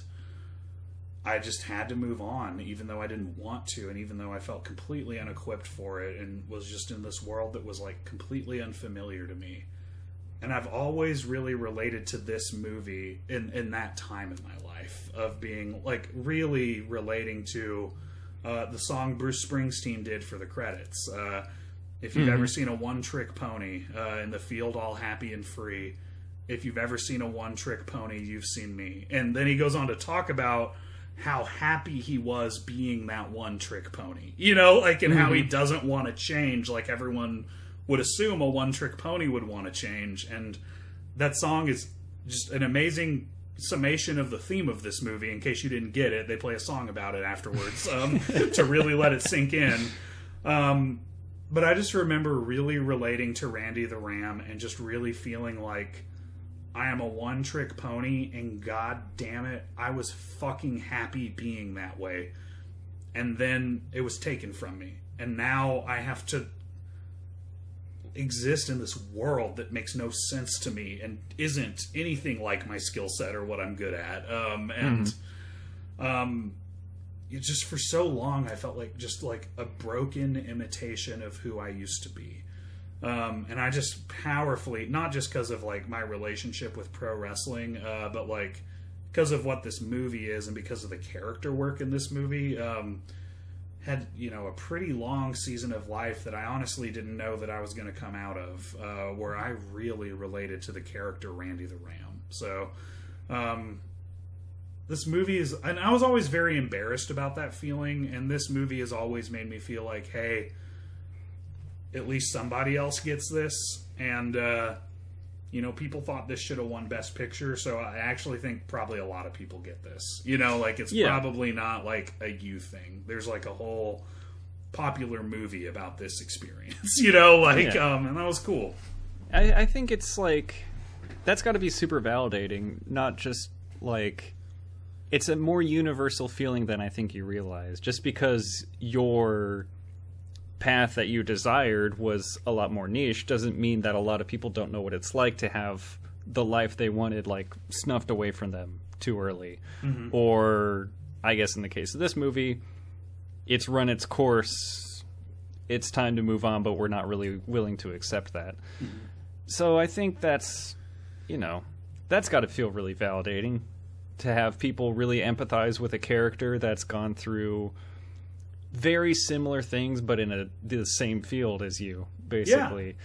I just had to move on, even though I didn't want to, and even though I felt completely unequipped for it, and was just in this world that was like completely unfamiliar to me. And I've always really related to this movie in in that time in my life of being like really relating to uh, the song Bruce Springsteen did for the credits. Uh, if you've ever seen a one trick pony uh, in the field, all happy and free. If you've ever seen a one trick pony, you've seen me. And then he goes on to talk about how happy he was being that one trick pony. You know, like, and how he doesn't want to change, like everyone would assume a one trick pony would want to change. And that song is just an amazing summation of the theme of this movie. In case you didn't get it, they play a song about it afterwards um, to really let it sink in. Um, but I just remember really relating to Randy the Ram and just really feeling like I am a one trick pony, and god damn it, I was fucking happy being that way. And then it was taken from me. And now I have to exist in this world that makes no sense to me and isn't anything like my skill set or what I'm good at. Um, and um, it just for so long I felt like just like a broken imitation of who I used to be. Um, and I just powerfully, not just because of like my relationship with pro wrestling, uh, but like because of what this movie is and because of the character work in this movie, um, had you know a pretty long season of life that I honestly didn't know that I was going to come out of, uh, where I really related to the character Randy the Ram. So. Um, this movie is and i was always very embarrassed about that feeling and this movie has always made me feel like hey at least somebody else gets this and uh you know people thought this should have won best picture so i actually think probably a lot of people get this you know like it's Yeah. probably not like a you thing there's like a whole popular movie about this experience you know like Yeah. um and that was cool I, I think it's like that's got to be super validating, not just like it's a more universal feeling than I think you realize. Just because your path that you desired was a lot more niche doesn't mean that a lot of people don't know what it's like to have the life they wanted like snuffed away from them too early. Mm-hmm. Or I guess in the case of this movie, it's run its course. It's time to move on, but we're not really willing to accept that. Mm-hmm. So I think that's, you know, that's got to feel really validating to have people really empathize with a character that's gone through very similar things, but in a the same field as you, basically.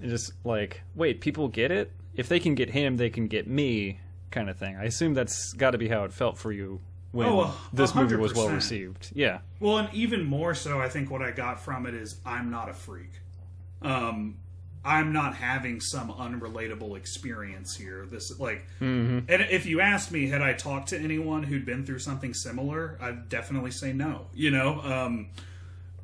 And just like, wait, people get it. If they can get him, they can get me, kind of thing. I assume that's got to be how it felt for you when Oh, this movie was well received. Yeah, Well, and even more so, I think what I got from it is I'm not a freak. Um, I'm not having some unrelatable experience here. This like, and if you asked me, had I talked to anyone who'd been through something similar, I'd definitely say no. You know, um,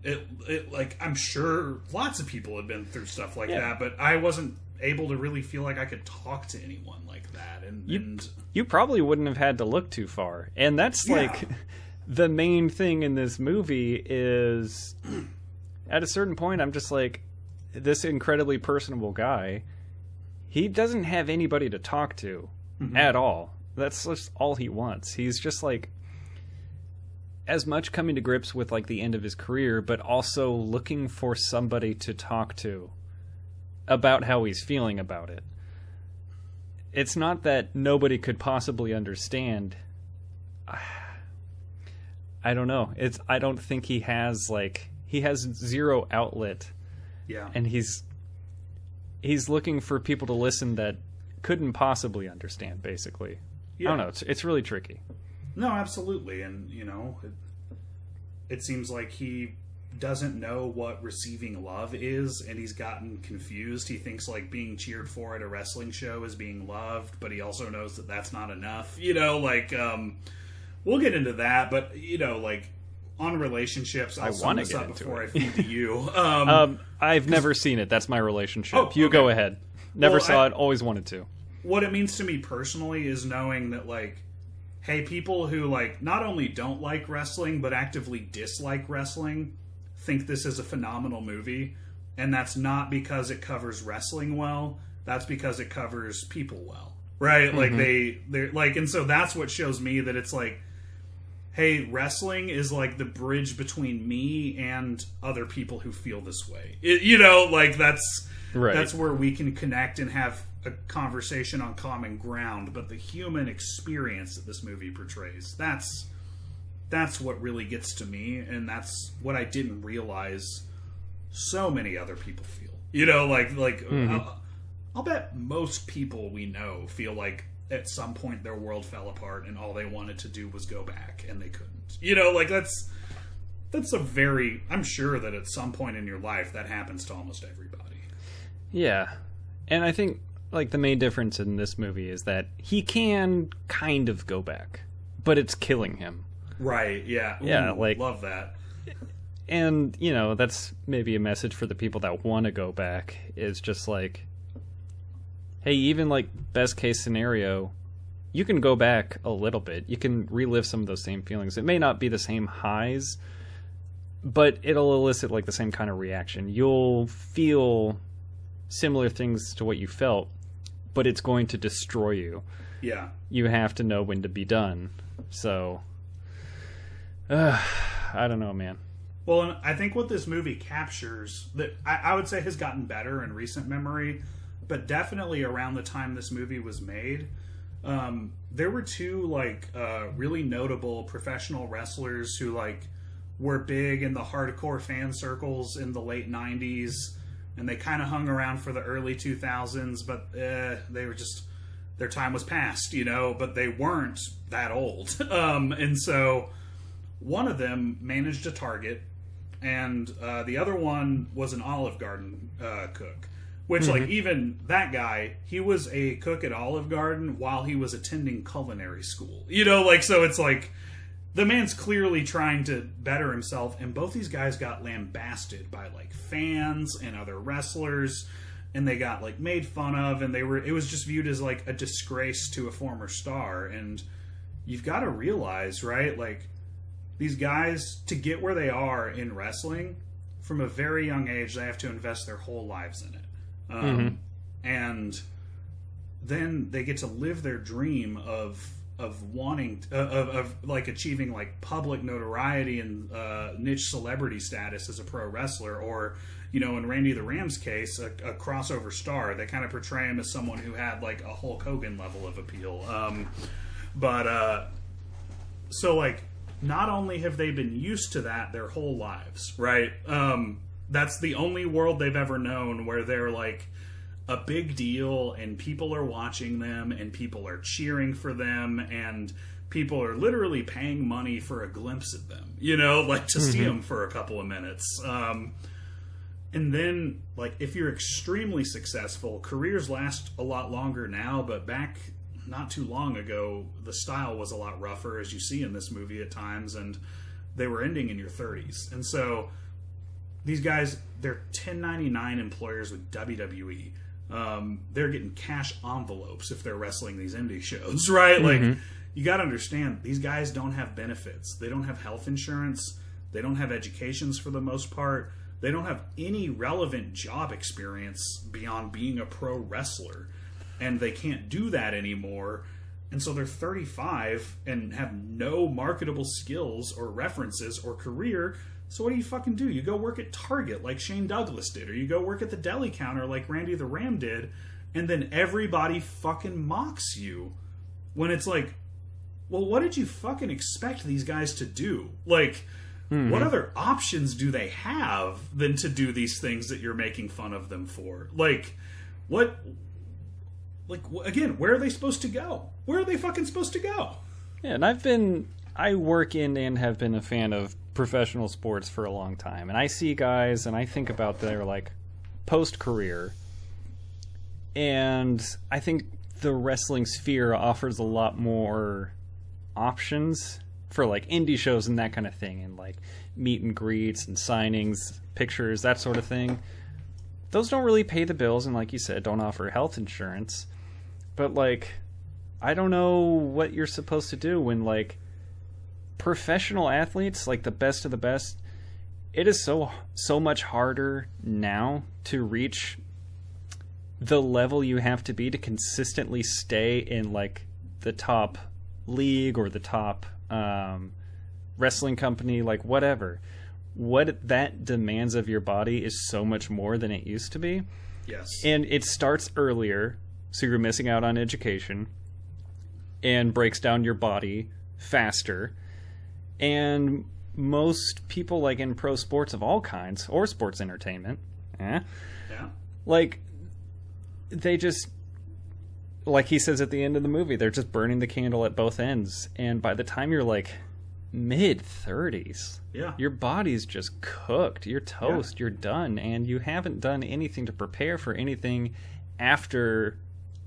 it, it like I'm sure lots of people had been through stuff like Yeah. that, but I wasn't able to really feel like I could talk to anyone like that. And, and you probably wouldn't have had to look too far. And that's Yeah. like the main thing in this movie is at a certain point I'm just like this incredibly personable guy. He doesn't have anybody to talk to mm-hmm. at all. That's just all he wants. He's just like as much coming to grips with like the end of his career, but also looking for somebody to talk to about how he's feeling about it it's not that nobody could possibly understand. I don't know. It's I don't think he has like he has zero outlet yeah, and he's he's looking for people to listen that couldn't possibly understand basically. I don't know. It's it's really tricky. No, absolutely, and you know, it, it seems like he doesn't know what receiving love is, and he's gotten confused. He thinks like being cheered for at a wrestling show is being loved, but he also knows that that's not enough. You know, like um, we'll get into that, but you know, like on relationships, I'll sum wanna this get up before it. I feed to you. Um, Um I've never seen it. That's my relationship. Oh, you go ahead. Never Well, saw I- it, always wanted to. what it means to me personally is knowing that like hey people who like not only don't like wrestling but actively dislike wrestling think this is a phenomenal movie and that's not because it covers wrestling well that's because it covers people well right like they they're like and so that's what shows me that it's like hey wrestling is like the bridge between me and other people who feel this way. It- you know like that's Right. that's where we can connect and have a conversation on common ground. But the human experience that this movie portrays that's that's what really gets to me. And that's what i didn't realize so many other people feel. You know like like I'll, I'll bet most people we know feel like at some point their world fell apart and all they wanted to do was go back and they couldn't you know like that's that's a very i'm sure that at some point in your life that happens to almost everybody Yeah. And I think like the main difference in this movie is that he can kind of go back, but it's killing him. Right. Yeah. Yeah, like- love that. And, you know, that's maybe a message for the people that want to go back is just like hey, even like best case scenario, you can go back a little bit. You can relive some of those same feelings. It may not be the same highs, but it'll elicit like the same kind of reaction. You'll feel similar things to what you felt, but it's going to destroy you. Yeah. You have to know when to be done. So Uh, I don't know, man. Well, I think what this movie captures that I, I would say has gotten better in recent memory, but definitely around the time this movie was made, um, there were two like uh, really notable professional wrestlers who like were big in the hardcore fan circles in the late '90s, and they kind of hung around for the early 2000s, but uh, they were just their time was past, you know. But they weren't that old, um, and so one of them managed a Target, and uh, the other one was an Olive Garden uh, cook. Which, like, mm-hmm. even that guy, he was a cook at Olive Garden while he was attending culinary school. You know, like, so it's like the man's clearly trying to better himself, and both these guys got lambasted by like fans and other wrestlers, and they got like made fun of, and they were it was just viewed as like a disgrace to a former star. And you've got to realize, right, like these guys to get where they are in wrestling from a very young age, they have to invest their whole lives in it, um, and then they get to live their dream of of wanting uh, of, of like achieving like public notoriety and uh, niche celebrity status as a pro wrestler. Or you know in randy the ram's case a, a crossover star. They kind of portray him as someone who had like a hulk hogan level of appeal. Um, but uh, so like not only have they been used to that their whole lives right? Um, that's the only world they've ever known where they're like a big deal and people are watching them and people are cheering for them and people are literally paying money for a glimpse of them you know like to see them for a couple of minutes. Um, and then like if you're extremely successful careers last a lot longer now but back not too long ago the style was a lot rougher as you see in this movie at times and they were ending in your 30s and so these guys they're 1099 employers with WWE. Um, they're getting cash envelopes if they're wrestling these indie shows, right? Like you got to understand these guys don't have benefits. They don't have health insurance. They don't have educations for the most part. They don't have any relevant job experience beyond being a pro wrestler, and they can't do that anymore. And so they're 35 and have no marketable skills or references or career. So what do you fucking do? You go work at Target like Shane Douglas did, or you go work at the deli counter like Randy the Ram did, and then everybody fucking mocks you when it's like, well, what did you fucking expect these guys to do? Like, what mm-hmm. other options do they have than to do these things that you're making fun of them for? Like, what? Like again, where are they supposed to go? Where are they fucking supposed to go? Yeah, and I've been I work in and have been a fan of professional sports for a long time, and I see guys and I think about their like post career, and I think the wrestling sphere offers a lot more options for like indie shows and that kind of thing, and like meet and greets and signings, pictures, that sort of thing. Those don't really pay the bills, and like you said, don't offer health insurance. But like, I don't know what you're supposed to do when like professional athletes, like the best of the best, it is so so much harder now to reach the level you have to be to consistently stay in like the top league or the top um, wrestling company, like whatever. What that demands of your body is so much more than it used to be. Yes. And it starts earlier, so you're missing out on education, and breaks down your body faster. And most people, like in pro sports of all kinds, or sports entertainment, eh, yeah. like they just like he says at the end of the movie they're just burning the candle at both ends. And by the time you're like mid 30s Yeah. your body's just cooked. You're toast. You're done. And you haven't done anything to prepare for anything after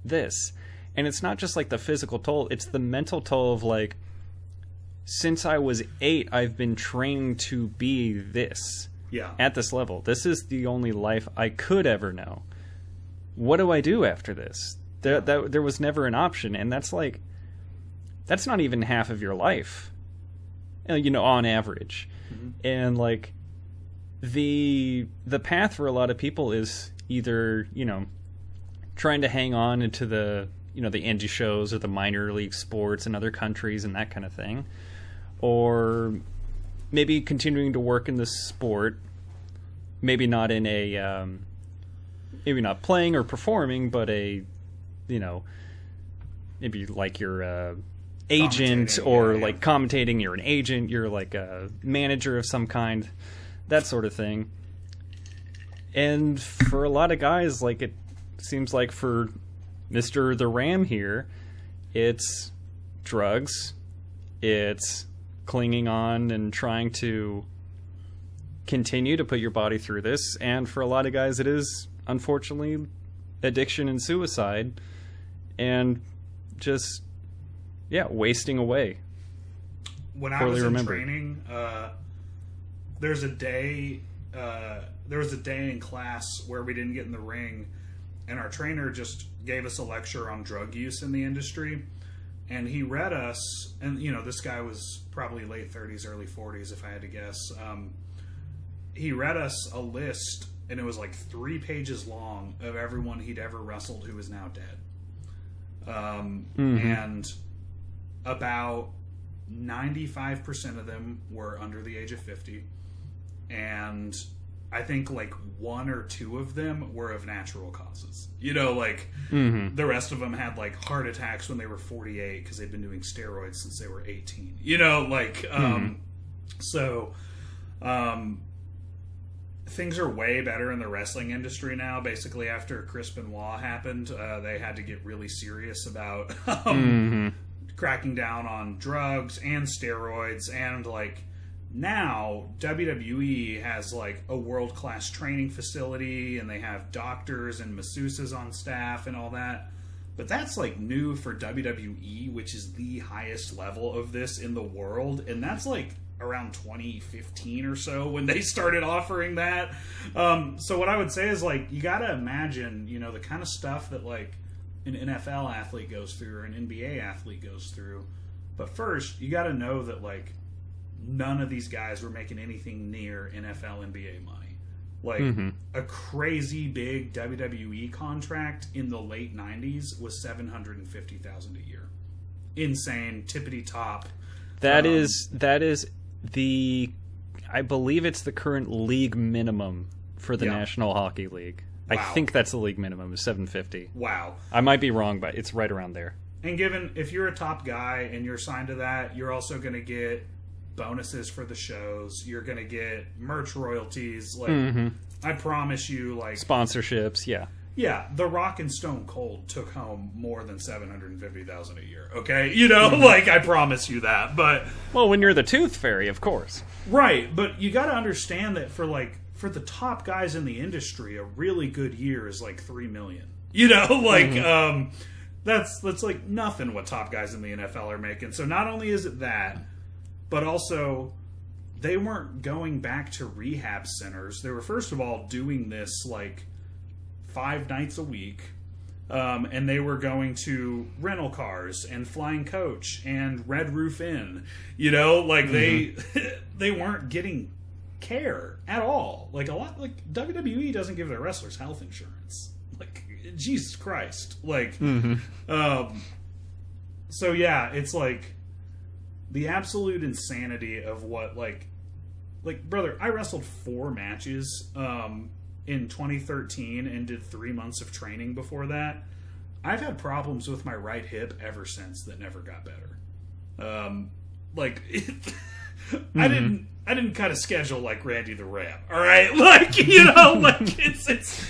this. And it's not just like the physical toll. It's the mental toll of like since i was 8 i've been trained to be this Yeah. at this level. This is the only life I could ever know. What do I do after this? There, that, there was never an option, and that's like, that's not even half of your life, uh, you know, on average. And like, the the path for a lot of people is either you know, trying to hang on into the you know the indie shows or the minor league sports in other countries and that kind of thing, or maybe continuing to work in the sport, maybe not in a um, maybe not playing or performing, but a you know maybe like your uh, agent or yeah, yeah. like commentating. You're an agent. You're like a manager of some kind, that sort of thing. And for a lot of guys, like it seems like for Mister the Ram here, it's drugs, it's clinging on and trying to continue to put your body through this. And for a lot of guys, it is unfortunately addiction and suicide, and just yeah, wasting away. when I was in remembered. training, uh, there's a day. Uh, there was a day in class where we didn't get in the ring, and our trainer just gave us a lecture on drug use in the industry. And he read us, and you know, this guy was probably late 30s, early 40s, if I had to guess. Um, he read us a list, and it was like three pages long of everyone he'd ever wrestled who is now dead. Um, And about 95% of them were under the age of 50 and i think like one or two of them were of natural causes you know like the rest of them had like heart attacks when they were 48 because they'd been doing steroids since they were 18 you know like um so um things are way better in the wrestling industry now. Basically, after Chris Benoit happened, uh, they had to get really serious about um, cracking down on drugs and steroids. And like now, WWE has like a world class training facility, and they have doctors and masseuses on staff and all that. But that's like new for WWE, which is the highest level of this in the world, and that's like around 2015 or so when they started offering that. Um, so what I would say is like you got to imagine, you know, the kind of stuff that like an NFL athlete goes through or an NBA athlete goes through. But first, you got to know that like none of these guys were making anything near NFL NBA money. Like a crazy big WWE contract in the late '90s was seven hundred and fifty thousand a year. Insane, tippity top. That Um, is that is the I believe it's the current league minimum for the Yeah. National Hockey League. I think that's the league minimum is 750. Wow. I might be wrong, but it's right around there. And given if you're a top guy and you're signed to that, you're also going to get bonuses for the shows. You're going to get merch royalties. Like mm-hmm. I promise you, like Sponsorships, yeah. yeah, The Rock and Stone Cold took home more than seven hundred and fifty thousand a year. Okay, you know, mm-hmm. like I promise you that. But Well, when you're the Tooth Fairy, of course. Right, but you got to understand that for like for the top guys in the industry, a really good year is like three million. You know, like mm-hmm. um, that's that's like nothing what top guys in the NFL are making. So not only is it that, but also they weren't going back to rehab centers. They were first of all doing this like five nights a week. Um, and they were going to rental cars and flying coach and Red Roof Inn, you know, like they they weren't getting care at all. Like a lot, like WWE doesn't give their wrestlers health insurance. Like Jesus Christ, like, um, so yeah, it's like the absolute insanity of what like like brother i wrestled four matches um in 2013 and did three months of training before that. I've had problems with my right hip ever since that never got better. Um like i didn't i didn't cut a schedule like randy the ram all right like you know like it's it's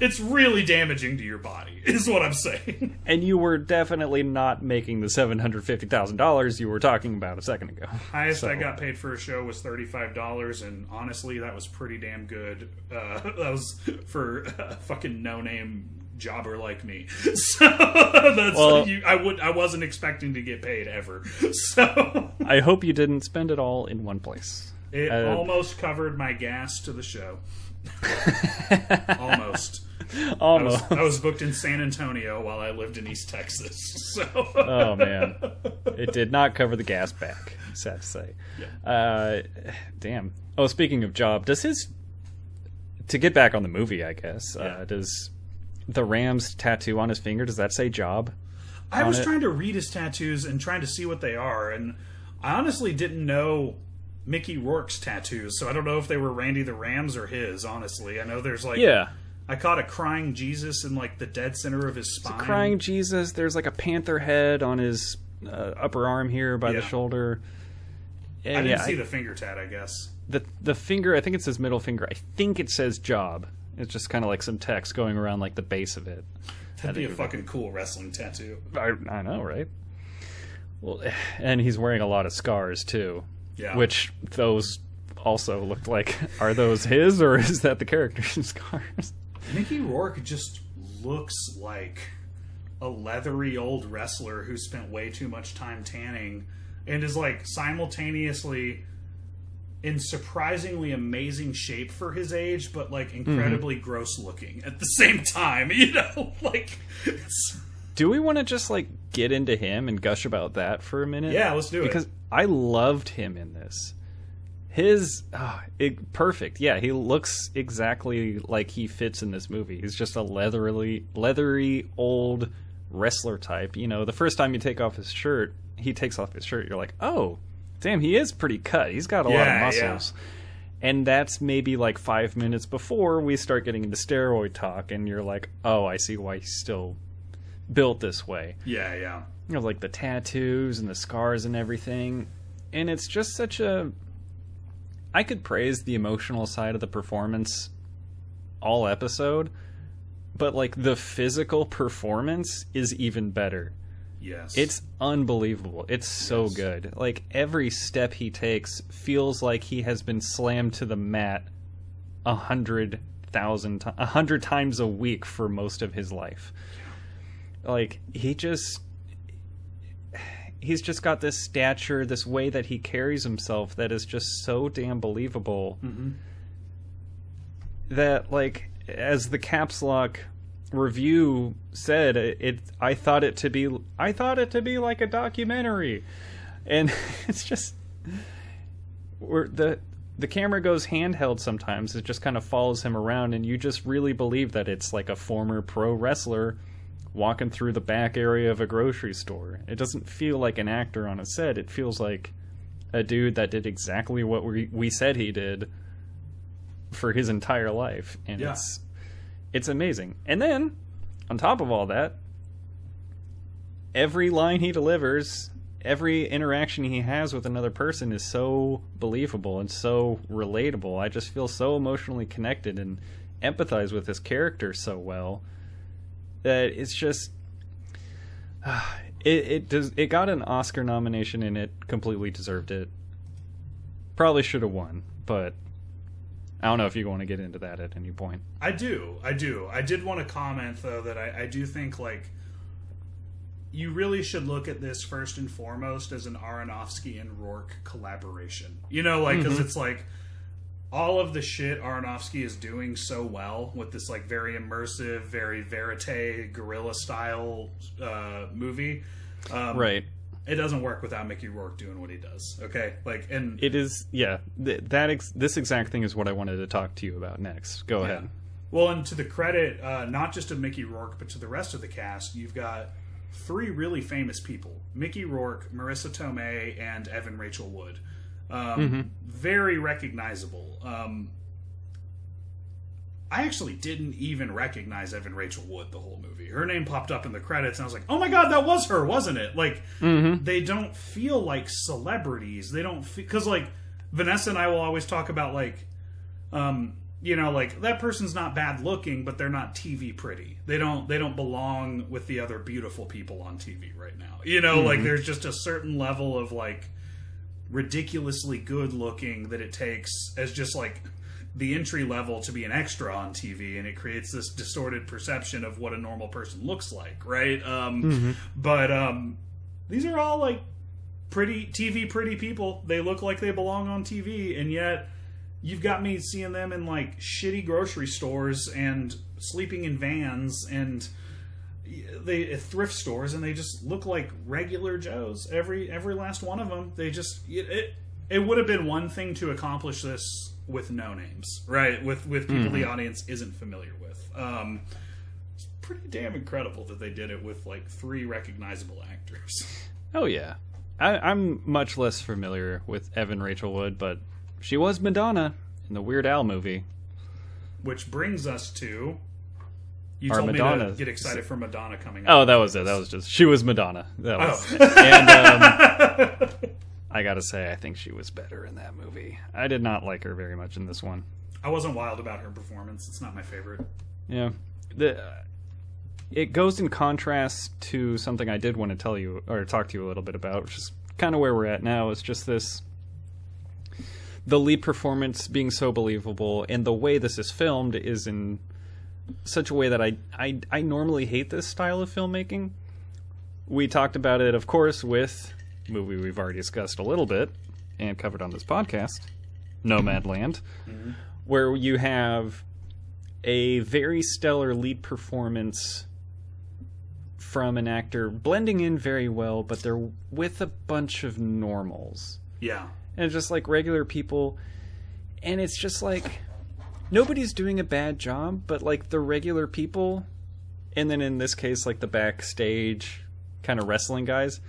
it's really damaging to your body is what i'm saying And you were definitely not making the $750,000 you were talking about a second ago. Highest I got paid for a show was thirty five dollars, and honestly, that was pretty damn good. Uh, that was for a fucking no name jobber like me. So that's Well- you, I would I wasn't expecting to get paid ever. So I hope you didn't spend it all in one place. It Uh, almost covered my gas to the show. almost. I Almost. was, I was booked in San Antonio while I lived in East Texas. So oh man, it did not cover the gas back. Sad to say. Uh, damn. Oh, speaking of job, does his to get back on the movie? I guess Yeah. uh, does the Rams tattoo on his finger? Does that say job? I was it. trying to read his tattoos and trying to see what they are, and I honestly didn't know Mickey Rourke's tattoos, so I don't know if they were Randy the Rams or his. Honestly, I know there's like Yeah. I caught a crying Jesus in like the dead center of his spine. Crying Jesus. There's like a panther head on his uh, upper arm here by the shoulder. And I didn't yeah, see I- the finger tat. I guess. the the finger. I think it says middle finger. I think it says job. It's just kind of like some text going around like the base of it. That'd be a fucking cool wrestling tattoo. I, I know, right? Well, and he's wearing a lot of scars too, Yeah. which those also looked like. Are those his or is that the character's scars? Mickey Rourke just looks like a leathery old wrestler who spent way too much time tanning and is like simultaneously in surprisingly amazing shape for his age, but like incredibly mm-hmm. gross looking at the same time. You know, like it's, Do we want to just like get into him and gush about that for a minute? Yeah, let's do it. Because I loved him in this. His ah, it, perfect. Yeah, he looks exactly like he fits in this movie. He's just a leathery, leathery old wrestler type. You know, the first time you take off his shirt, he takes off his shirt. You're like, oh, damn, he is pretty cut. He's got a lot Yeah, of yeah. muscles. And that's maybe like five minutes before we start getting into steroid talk, and you're like, oh, I see why he's still built this way yeah, yeah. you know, like the tattoos and the scars and everything. And it's just such a. I could praise the emotional side of the performance all episode, but like the physical performance is even better. Yes. It's unbelievable. It's so Yes. good. Like every step he takes feels like he has been slammed to the mat a hundred thousand times, a hundred times a week for most of his life. Like he just, he's just got this stature, this way that he carries himself that is just so damn believable. Mm-hmm. That like as the caps lock review said it, it i thought it to be i thought it to be like a documentary and it's just where the the camera goes handheld sometimes it just kind of follows him around and you just really believe that it's like a former pro wrestler walking through the back area of a grocery store it doesn't feel like an actor on a set it feels like a dude that did exactly what we we said he did for his entire life and Yeah. it's it's amazing. And then, on top of all that, every line he delivers, every interaction he has with another person is so believable and so relatable. I just feel so emotionally connected and empathize with his character so well that it's just it it does it got an Oscar nomination and it completely deserved it. Probably should have won, but I don't know if you want to get into that at any point. I do. I do. I did want to comment though that I, I do think like you really should look at this first and foremost as an Aronofsky and Rourke collaboration. You know, like because mm-hmm. it's like all of the shit Aronofsky is doing so well with this like very immersive, very verite guerrilla style uh, movie. Um, Right. It doesn't work without Mickey Rourke doing what he does. Okay, like and It is, yeah. Th- that ex- this exact thing is what I wanted to talk to you about next. Go ahead. Well, and to the credit, uh, not just of Mickey Rourke, but to the rest of the cast, you've got three really famous people: Mickey Rourke, Marisa Tomei, and Evan Rachel Wood. Um, Very recognizable. Um, I actually didn't even recognize Evan Rachel Wood the whole movie. Her name popped up in the credits, and I was like, "Oh my god, that was her, wasn't it?" Like, they don't feel like celebrities. They don't because like Vanessa and I will always talk about like um, you know, like that person's not bad looking, but they're not TV pretty. They don't they don't belong with the other beautiful people on TV right now. You know, like there's just a certain level of like ridiculously good looking that it takes as just like the entry level to be an extra on TV, and it creates this distorted perception of what a normal person looks like, right? Um, But um, these are all like pretty TV pretty people. They look like they belong on TV, and yet you've got me seeing them in like shitty grocery stores and sleeping in vans and they at thrift stores and they just look like regular joes every every last one of them they just it it, it would have been one thing to accomplish this with no names right with with people the audience isn't familiar with um it's pretty damn incredible that they did it with like three recognizable actors Oh yeah. I, I'm much less familiar with Evan Rachel Wood, but she was Madonna in the Weird Al movie. Which brings us to. You told me Madonna. to get excited for Madonna coming Oh, out. that was it. That was just she was Madonna. That was, Oh. and um, I gotta say, I think she was better in that movie. I did not like her very much in this one. I wasn't wild about her performance. It's not my favorite. Yeah, the it goes in contrast to something I did want to tell you or talk to you a little bit about, which is kind of where we're at now. It's just this the lead performance being so believable, and the way this is filmed is in such a way that I I, I normally hate this style of filmmaking. We talked about it, of course, with a movie we've already discussed a little bit and covered on this podcast, Nomadland, mm-hmm. where you have a very stellar lead performance from an actor blending in very well, but they're with a bunch of normals Yeah. and just like regular people and it's just like nobody's doing a bad job but like the regular people and then in this case like the backstage kind of wrestling guys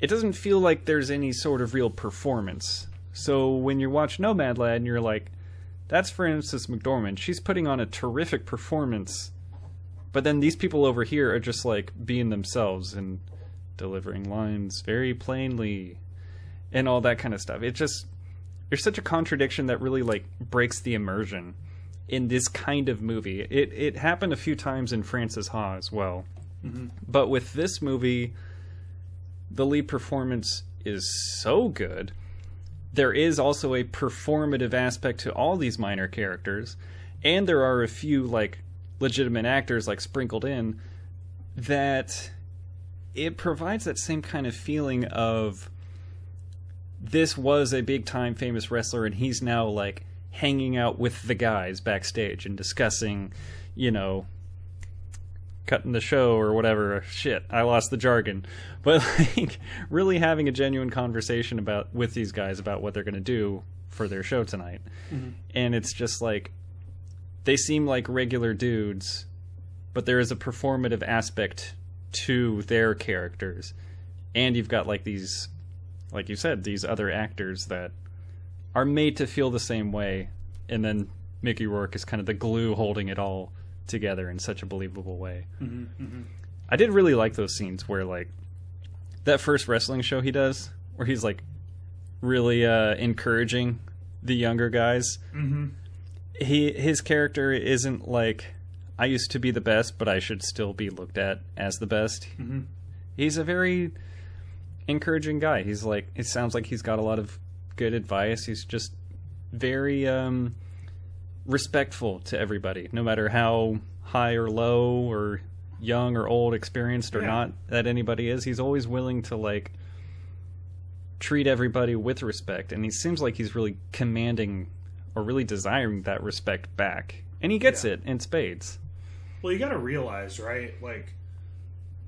it doesn't feel like there's any sort of real performance so when you watch nomadland and you're like that's frances mcdormand she's putting on a terrific performance but then these people over here are just like being themselves and delivering lines very plainly and all that kind of stuff. It just there's such a contradiction that really like breaks the immersion in this kind of movie. It it happened a few times in Frances Ha as well, mm-hmm. but with this movie, the lead performance is so good. There is also a performative aspect to all these minor characters, and there are a few like legitimate actors like sprinkled in that it provides that same kind of feeling of this was a big time famous wrestler and he's now like hanging out with the guys backstage and discussing, you know, cutting the show or whatever. Shit, I lost the jargon. But like really having a genuine conversation about with these guys about what they're going to do for their show tonight. Mm-hmm. And it's just like they seem like regular dudes, but there is a performative aspect to their characters. And you've got like these like you said, these other actors that are made to feel the same way, and then Mickey Rourke is kind of the glue holding it all together in such a believable way. I did really like those scenes where like that first wrestling show he does, where he's like really uh, encouraging the younger guys. Mm-hmm. He his character isn't like I used to be the best, but I should still be looked at as the best. Mm-hmm. He's a very encouraging guy. He's like it sounds like he's got a lot of good advice. He's just very um respectful to everybody, no matter how high or low or young or old, experienced or Yeah. not that anybody is. He's always willing to like treat everybody with respect and he seems like he's really commanding or really desiring that respect back. And he gets Yeah. it in spades. Well, you got to realize, right? Like,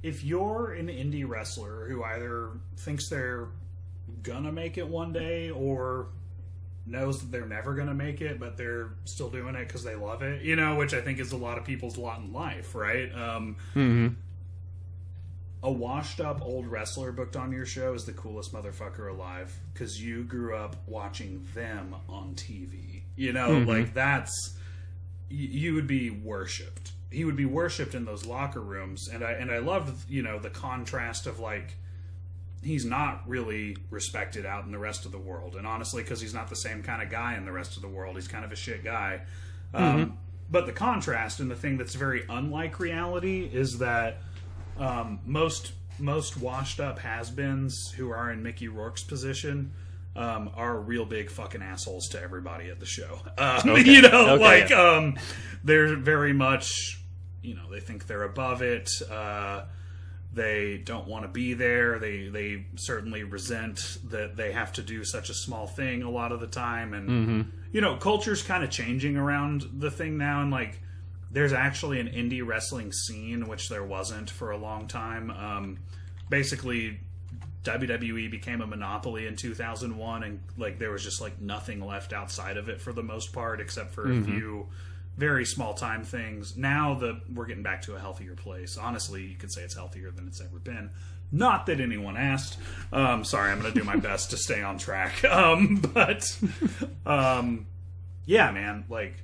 if you're an indie wrestler who either thinks they're gonna make it one day or knows that they're never gonna make it, but they're still doing it because they love it, you know, which I think is a lot of people's lot in life, right? Um, Mm-hmm. a washed up old wrestler booked on your show is the coolest motherfucker alive because you grew up watching them on TV. You know, Mhm. like that's y- you would be worshipped. He would be worshipped in those locker rooms, and I and I loved you know the contrast of like he's not really respected out in the rest of the world, and honestly, because he's not the same kind of guy in the rest of the world, he's kind of a shit guy. Um, But the contrast and the thing that's very unlike reality is that um, most most washed up has-beens who are in Mickey Rourke's position um, are real big fucking assholes to everybody at the show. Um, You know, Okay, like yeah. um, they're very much, you know, they think they're above it. Uh, they don't want to be there. They they certainly resent that they have to do such a small thing a lot of the time, and you know, culture's kind of changing around the thing now, and like there's actually an indie wrestling scene which there wasn't for a long time. Um, basically, WWE became a monopoly in 2001, and like there was just like nothing left outside of it for the most part, except for a few very small time things. Now the we're getting back to a healthier place. Honestly, you could say it's healthier than it's ever been. Not that anyone asked. Um, sorry, I'm going to do my best to stay on track. Um, but um, yeah, man, like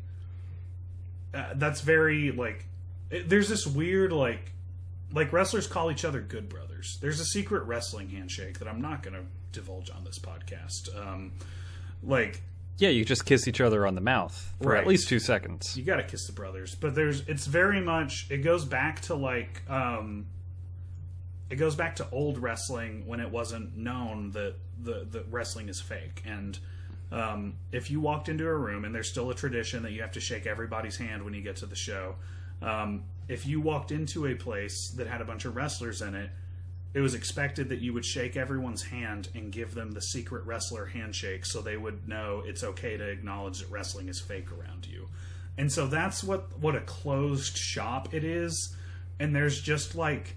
uh, that's very like. It, there's this weird like like wrestlers call each other good brothers. There's a secret wrestling handshake that I'm not going to divulge on this podcast. Um, like Yeah, you just kiss each other on the mouth for Right. at least two seconds. you got to kiss the brothers, but there's it's very much it goes back to like um, it goes back to old wrestling when it wasn't known that the the wrestling is fake and. Um, if you walked into a room and there's still a tradition that you have to shake everybody's hand when you get to the show, um, if you walked into a place that had a bunch of wrestlers in it, it was expected that you would shake everyone's hand and give them the secret wrestler handshake so they would know it's okay to acknowledge that wrestling is fake around you. And so that's what what a closed shop it is. And there's just like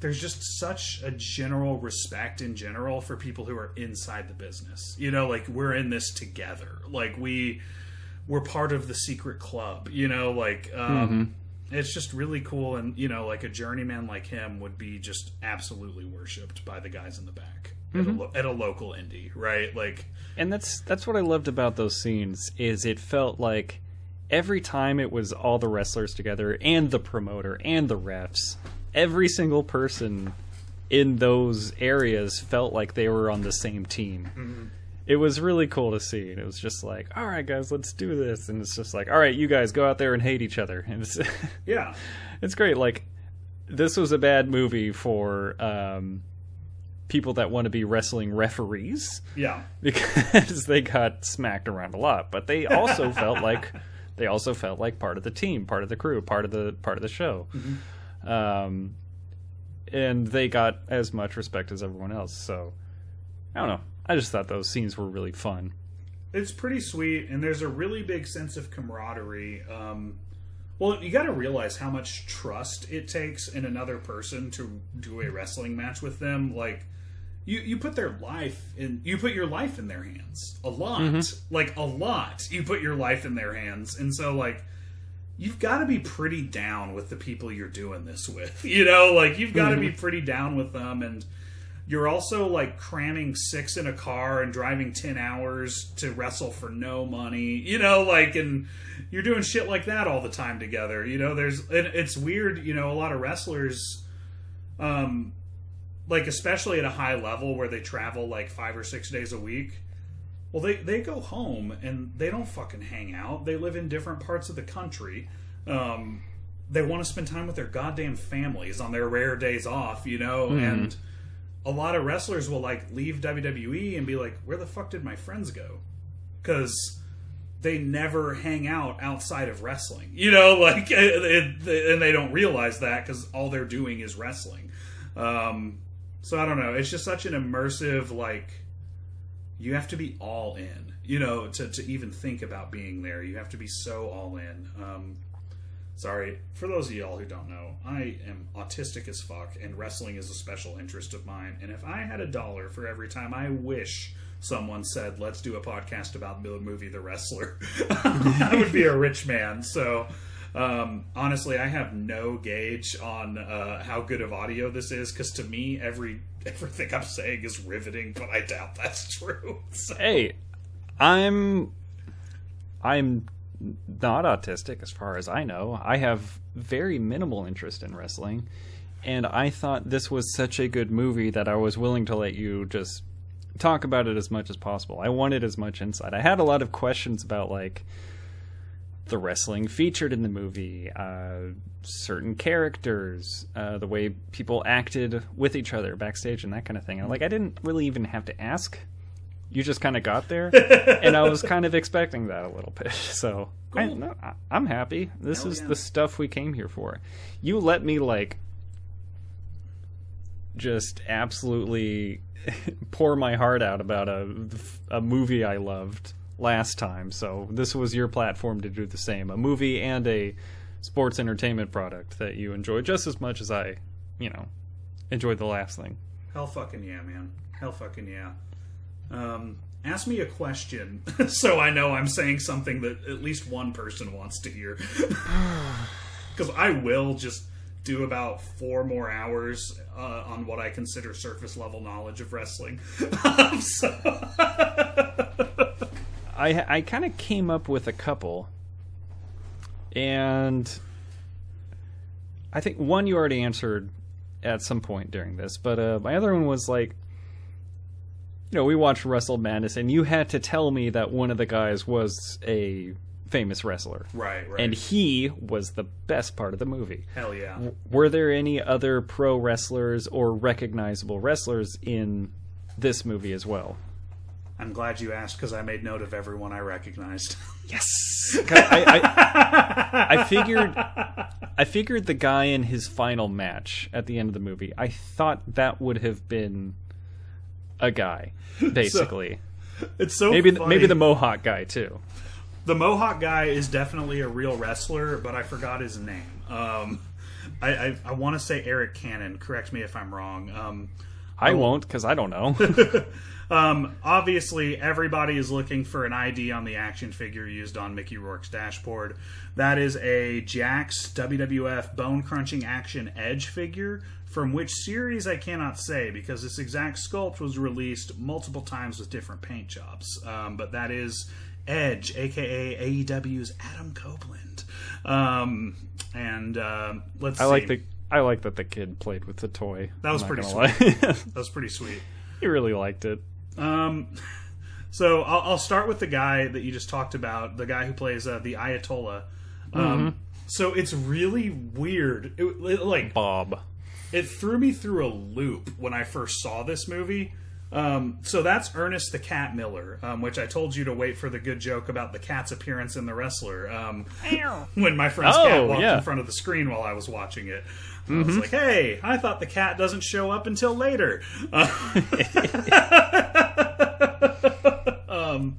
there's just such a general respect in general for people who are inside the business. You know, like we're in this together. Like we we're part of the secret club, you know, like um it's just really cool and you know like a journeyman like him would be just absolutely worshipped by the guys in the back at, a mm-hmm. lo- at a local indie right? Like And that's that's what I loved about those scenes is it felt like every time it was all the wrestlers together and the promoter and the refs, every single person in those areas felt like they were on the same team. Mm-hmm. It was really cool to see. And it was just like, all right, guys, let's do this. And it's just like, all right, you guys go out there and hate each other. And it's yeah it's great. Like this was a bad movie for um, people that want to be wrestling referees yeah because they got smacked around a lot, but they also felt like they also felt like part of the team, part of the crew, part of the part of the show. Um, and they got as much respect as everyone else. So I don't know. I just thought those scenes were really fun. it's pretty sweet and there's a really big sense of camaraderie um well you got to realize how much trust it takes in another person to do a wrestling match with them like you you put their life in you put your life in their hands a lot. Like a lot you put your life in their hands and so like you've got to be pretty down with the people you're doing this with you know? Like you've got to be pretty down with them and you're also like cramming six in a car and driving 10 hours to wrestle for no money you know like and you're doing shit like that all the time together you know? There's and it's weird you know a lot of wrestlers um like especially at a high level where they travel like five or six days a week well they they go home and they don't fucking hang out. They live in different parts of the country. Um they want to spend time with their goddamn families on their rare days off you know? And a lot of wrestlers will like leave WWE and be like, "Where the fuck did my friends go?" Because they never hang out outside of wrestling, you know, like, it, it- and they don't realize that because all they're doing is wrestling. Um, so I don't know. It's just such an immersive, like, you have to be all in, you know, to to even think about being there. You have to be so all in. Um, Sorry, for those of y'all who don't know, I am autistic as fuck, and wrestling is a special interest of mine. And if I had a dollar for every time I wish someone said, "Let's do a podcast about the movie The Wrestler," I would be a rich man. So, um, honestly, I have no gauge on uh, how good of audio this is because to me, every everything I'm saying is riveting, but I doubt that's true. So, Hey, I'm I'm not autistic as far as I know. I have very minimal interest in wrestling, and I thought this was such a good movie that I was willing to let you just talk about it as much as possible. I wanted as much insight. I had a lot of questions about like the wrestling featured in the movie, uh, certain characters, uh, the way people acted with each other backstage, and that kind of thing. I'm like, I didn't really even have to ask. You just kind of got there, and I was kind of expecting that a little bit. So I, Cool. no, I, I'm happy. This Hell is yeah. the stuff we came here for. You let me like just absolutely pour my heart out about a a movie I loved last time. So this was your platform to do the same. A movie and a sports entertainment product that you enjoy just as much as I, you know, enjoyed the last thing. Hell fucking yeah, man. Hell fucking yeah. Um, ask me a question so I know I'm saying something that at least one person wants to hear. Because I will just do about four more hours uh, on what I consider surface level knowledge of wrestling. So, I I kind of came up with a couple, and I think one you already answered at some point during this, but uh, my other one was like, you know, we watched Wrestle Madness, and you had to tell me that one of the guys was a famous wrestler, right, right. and he was the best part of the movie. Hell yeah. Were there any other pro wrestlers or recognizable wrestlers in this movie as well? I'm glad you asked because I made note of everyone I recognized. Yes. I, I, I figured I figured the guy in his final match at the end of the movie. I thought that would have been a guy, basically. it's so maybe funny. maybe the Mohawk guy too. the Mohawk guy is definitely a real wrestler, but I forgot his name. Um, I I, I want to say Eric Cannon. Correct me if I'm wrong. Um, I won't because I don't know. um, obviously, everybody is looking for an ID on the action figure used on Mickey Rourke's dashboard. That is a Jakks WWF Bone Crunching Action Edge figure. From which series I cannot say because this exact sculpt was released multiple times with different paint jobs. Um, but that is Edge, aka AEW's Adam Copeland. Um, and uh, let's I see. like the I like that the kid played with the toy. That was pretty gonna. That was pretty sweet. he really liked it. Um, so I'll, I'll start with the guy that you just talked about, the guy who plays uh, the Ayatollah. Um, So it's really weird. It, like Bob. It threw me through a loop when I first saw this movie. Um, so that's Ernest the Cat Miller, um, which I told you to wait for the good joke about the cat's appearance in the wrestler. Um, when my friend's cat Oh, walked yeah. in front of the screen while I was watching it. I was like, "Hey, I thought the cat doesn't show up until later." Uh,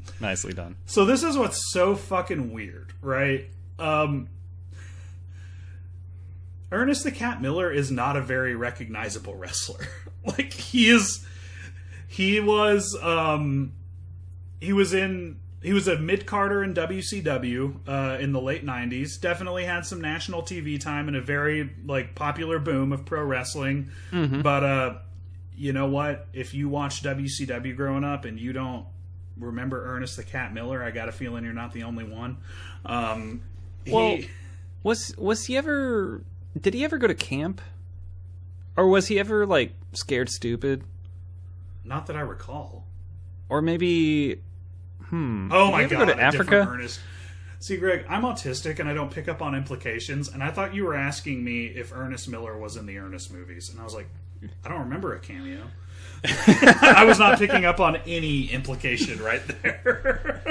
Nicely done. So this is what's so fucking weird, right? Um Ernest the Cat Miller is not a very recognizable wrestler. like he is he was um he was in he was a mid carder in WCW uh, in the late '90s. Definitely had some national TV time and a very like popular boom of pro wrestling. But uh, you know what? If you watched WCW growing up and you don't remember Ernest the Cat Miller, I got a feeling you're not the only one. Um, Well- he, Was was he ever? Did he ever go to camp? Or was he ever like scared stupid? not that I recall. Or maybe hmm. Oh did my god, go to Africa? Ernest. See, Greg, I'm autistic and I don't pick up on implications. And I thought you were asking me if Ernest Miller was in the Ernest movies, and I was like, I don't remember a cameo. I was not picking up on any implication right there.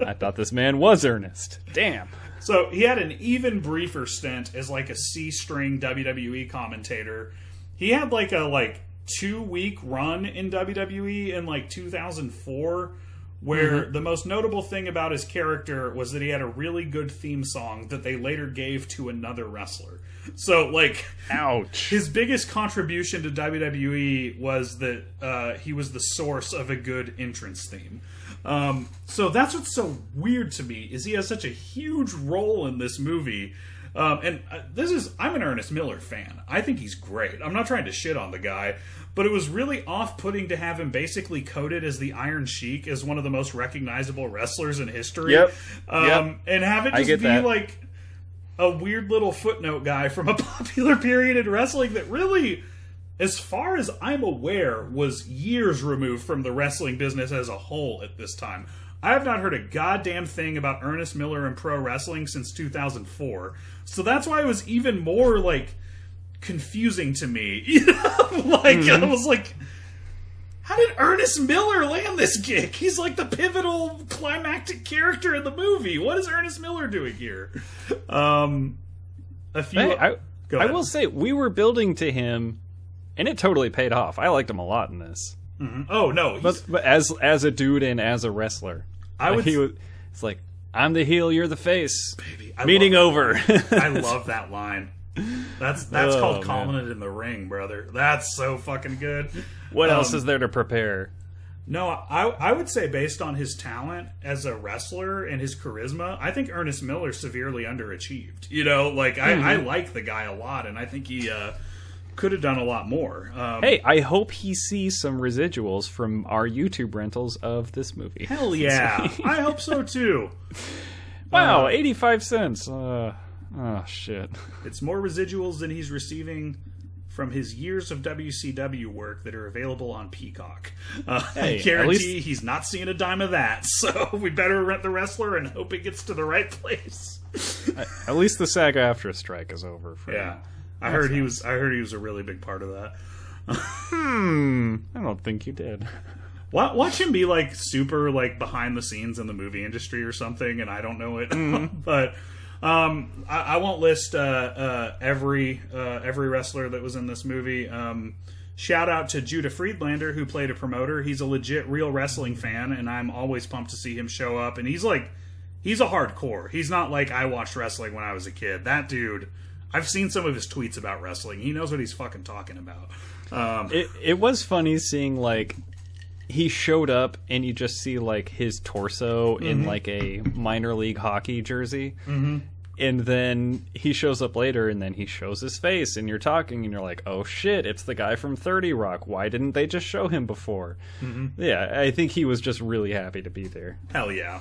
I thought this man was Ernest. Damn. So he had an even briefer stint as like a C string WWE commentator. He had like a like two week run in WWE in like 2004 where the most notable thing about his character was that he had a really good theme song that they later gave to another wrestler. So like Ouch. his biggest contribution to WWE was that uh, he was the source of a good entrance theme. Um, so that's what's so weird to me is he has such a huge role in this movie. Um, and uh, this is I'm an Ernest Miller fan. I think he's great. I'm not trying to shit on the guy, but it was really off-putting to have him basically coded as the Iron Sheik as one of the most recognizable wrestlers in history. Yep. Um, Yep. and have it just be that. like a weird little footnote guy from a popular period in wrestling that really, as far as I'm aware, was years removed from the wrestling business as a whole at this time. I have not heard a goddamn thing about Ernest Miller and pro wrestling since 2004. So that's why it was even more like confusing to me. You know, like I was like how did Ernest Miller land this gig? He's like the pivotal climactic character in the movie. What is Ernest Miller doing here? Um, a few. Hey, I, I will say we were building to him, and it totally paid off. I liked him a lot in this, oh no, but, but as as a dude and as a wrestler, I Like, would. he was. It's like I'm the heel, you're the face. baby, I Meeting over. I love that line. That's that's Oh, called it in the ring, brother. That's so fucking good. what else Um, is there to prepare? No, I I would say based on his talent as a wrestler and his charisma, I think Ernest Miller severely underachieved. You know, like I, I like the guy a lot, and I think he uh, could have done a lot more. Um, Hey, I hope he sees some residuals from our YouTube rentals of this movie. hell yeah, I hope so too. Wow, 85 cents. Uh, oh, shit. It's more residuals than he's receiving from his years of WCW work that are available on Peacock. Uh, Hey, I guarantee least- he's not seeing a dime of that. So we better rent the wrestler and hope it gets to the right place. At least the SAG-AFTRA strike is over. For Yeah, I heard he was. I heard he was a really big part of that. Hmm. I don't think you did. Watch him be like super like behind the scenes in the movie industry or something, and I don't know it. but um, I, I won't list uh, uh, every uh, every wrestler that was in this movie. Um, shout out to Judah Friedlander who played a promoter. He's a legit real wrestling fan, and I'm always pumped to see him show up. And he's like, he's a hardcore. He's not like I watched wrestling when I was a kid. That dude. I've seen some of his tweets about wrestling. He knows what he's fucking talking about. Um, It it was funny seeing like he showed up and you just see like his torso in like a minor league hockey jersey. Mm-hmm. And then he shows up later and then he shows his face and you're talking and you're like, "Oh shit, it's the guy from 30 Rock. Why didn't they just show him before?" Yeah, I think he was just really happy to be there. Hell yeah.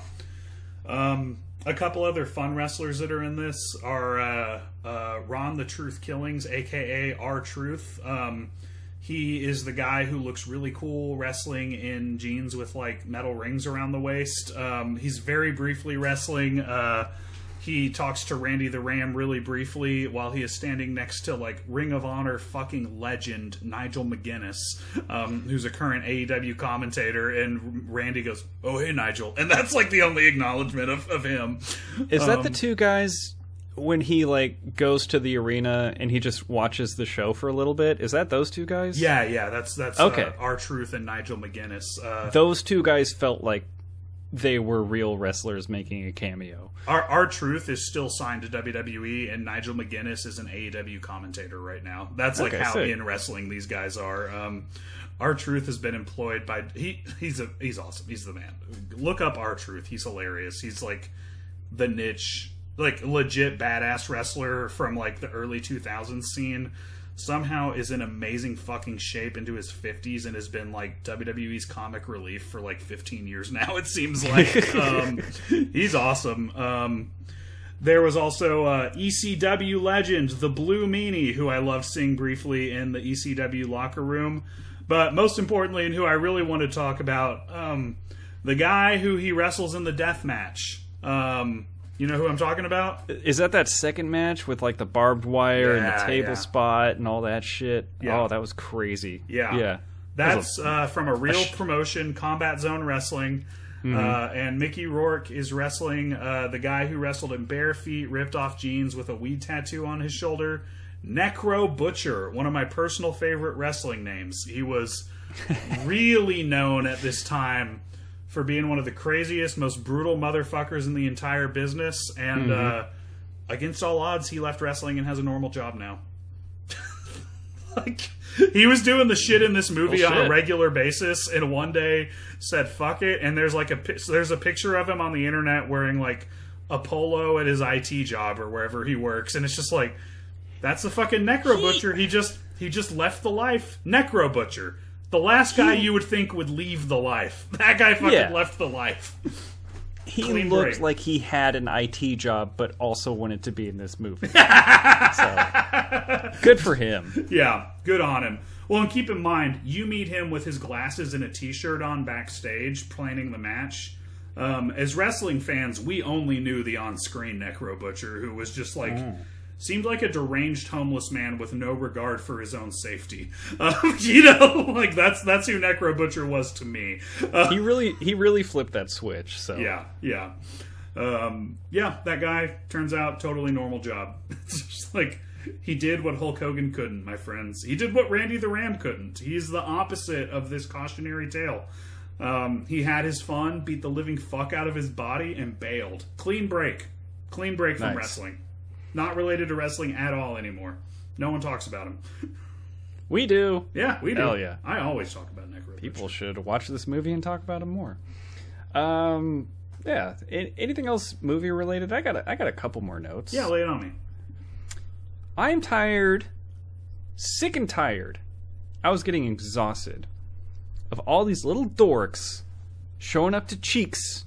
Um, a couple other fun wrestlers that are in this are uh, uh, Ron the Truth Killings, aka R Truth. Um, he is the guy who looks really cool wrestling in jeans with like metal rings around the waist. Um, he's very briefly wrestling. Uh, he talks to Randy the Ram really briefly while he is standing next to like Ring of Honor fucking legend Nigel McGuinness, um, who's a current AEW commentator. And Randy goes, "Oh hey Nigel," and that's like the only acknowledgement of, of him. Is that the two guys when he like goes to the arena and he just watches the show for a little bit? Is that those two guys? Yeah, yeah, that's that's Okay. uh, R Truth and Nigel McGuinness. Uh, Those two guys felt like they were real wrestlers making a cameo. our R Truth is still signed to WWE, and Nigel McGuinness is an AEW commentator right now. That's like Okay, how sick. in wrestling these guys are. Um, R Truth has been employed by he. He's a he's awesome. He's the man. Look up R Truth. He's hilarious. He's like the niche, like legit badass wrestler from like the early 2000s scene. Somehow is in amazing fucking shape into his 50s and has been like WWE's comic relief for like 15 years now. It seems like um, he's awesome. Um, there was also uh, ECW legend, the Blue Meanie, who I loved seeing briefly in the ECW locker room. But most importantly, and who I really want to talk about, um, the guy who he wrestles in the death match. You know who I'm talking about? Is that that second match with like the barbed wire and the table yeah. spot and all that shit? Yeah. Oh, that was crazy. Yeah. Yeah. That's uh, from a real promotion, Combat Zone Wrestling. Mm-hmm. Uh, and Mickey Rourke is wrestling uh, the guy who wrestled in bare feet, ripped off jeans with a weed tattoo on his shoulder. Necro Butcher, one of my personal favorite wrestling names. He was really known at this time for being one of the craziest, most brutal motherfuckers in the entire business. And Mm-hmm. uh, against all odds, he left wrestling and has a normal job now. like he was doing the shit in this movie Oh, on a regular basis and one day said fuck it and there's like a there's a picture of him on the internet wearing like a polo at his IT job or wherever he works and it's just like that's the fucking necro butcher he just he just left the life necro butcher the last guy you would think would leave the life that guy fucking Yeah. left the life He Clean looked break. like he had an IT job, but also wanted to be in this movie. so, good for him. Yeah, good on him. Well, and keep in mind, you meet him with his glasses and a t-shirt on backstage, planning the match. Um, as wrestling fans, we only knew the on-screen Necro Butcher, who was just like seemed like a deranged homeless man with no regard for his own safety. Um, you know, like that's that's who Necro Butcher was to me. Uh, He really he really flipped that switch. So yeah, yeah, um, yeah. That guy turns out totally normal job. It's just like he did what Hulk Hogan couldn't, my friends. He did what Randy the Ram couldn't. He's the opposite of this cautionary tale. Um, he had his fun, beat the living fuck out of his body, and bailed. Clean break, clean break from Nice. wrestling. Not related to wrestling at all anymore. No one talks about him. We do. Yeah, we do. Hell yeah. I always talk about Necro. People should watch this movie and talk about him more. Um, yeah. A- anything else movie related? I got a, I got a couple more notes. Yeah, lay it on me. I'm tired, sick and tired. I was getting exhausted of all these little dorks showing up to cheeks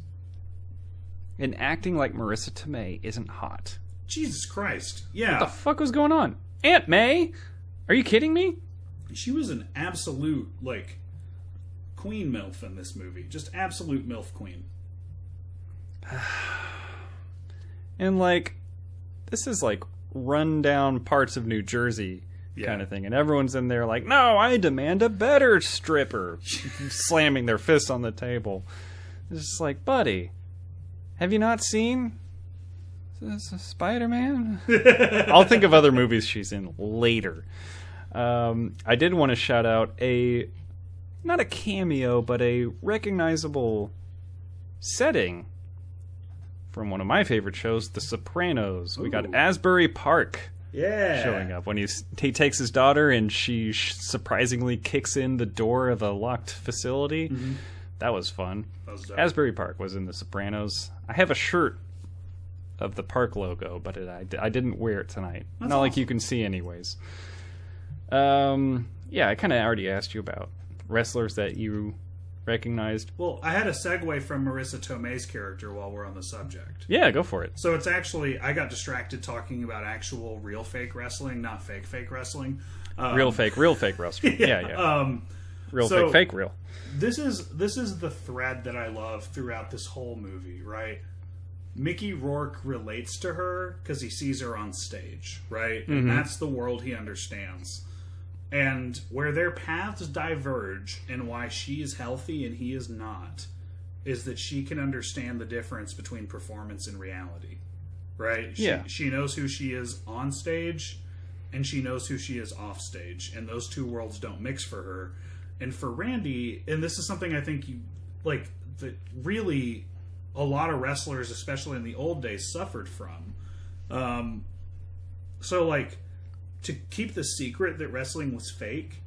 and acting like Marisa Tomei isn't hot. Jesus Christ. Yeah. What the fuck was going on? Aunt May? Are you kidding me? she was an absolute, like, queen MILF in this movie. Just absolute MILF queen. And like, this is like rundown parts of New Jersey Yeah. kind of thing, and everyone's in there like, "No, I demand a better stripper," slamming their fists on the table. It's just like, buddy, have you not seen Spider Man? I'll think of other movies she's in later. Um, I did want to shout out a not a cameo, but a recognizable setting from one of my favorite shows, The Sopranos. We got Asbury Park Yeah. showing up when he's, he takes his daughter and she sh- surprisingly kicks in the door of a locked facility. That was fun. That was. Asbury Park was in The Sopranos. I have a shirt of the park logo, but it, I, I didn't wear it tonight. That's Not like you can see, anyways. Um, yeah, I kind of already asked you about wrestlers that you recognized. Well, I had a segue from Marisa Tomei's character while we're on the subject. Yeah, go for it. So it's actually I got distracted talking about actual real fake wrestling, not fake fake wrestling. Um, Real fake, real fake wrestler. yeah, yeah. Um, real so- fake, fake real. this is this is the thread that I love throughout this whole movie, right? Mickey Rourke relates to her because he sees her on stage, right? And mm-hmm. that's the world he understands. And where their paths diverge and why she is healthy and he is not is that she can understand the difference between performance and reality. Right? She, Yeah. she knows who she is on stage and she knows who she is off stage and those two worlds don't mix for her and for randy and this is something i think you like that really a lot of wrestlers especially in the old days suffered from. Um so like to keep the secret that wrestling was fake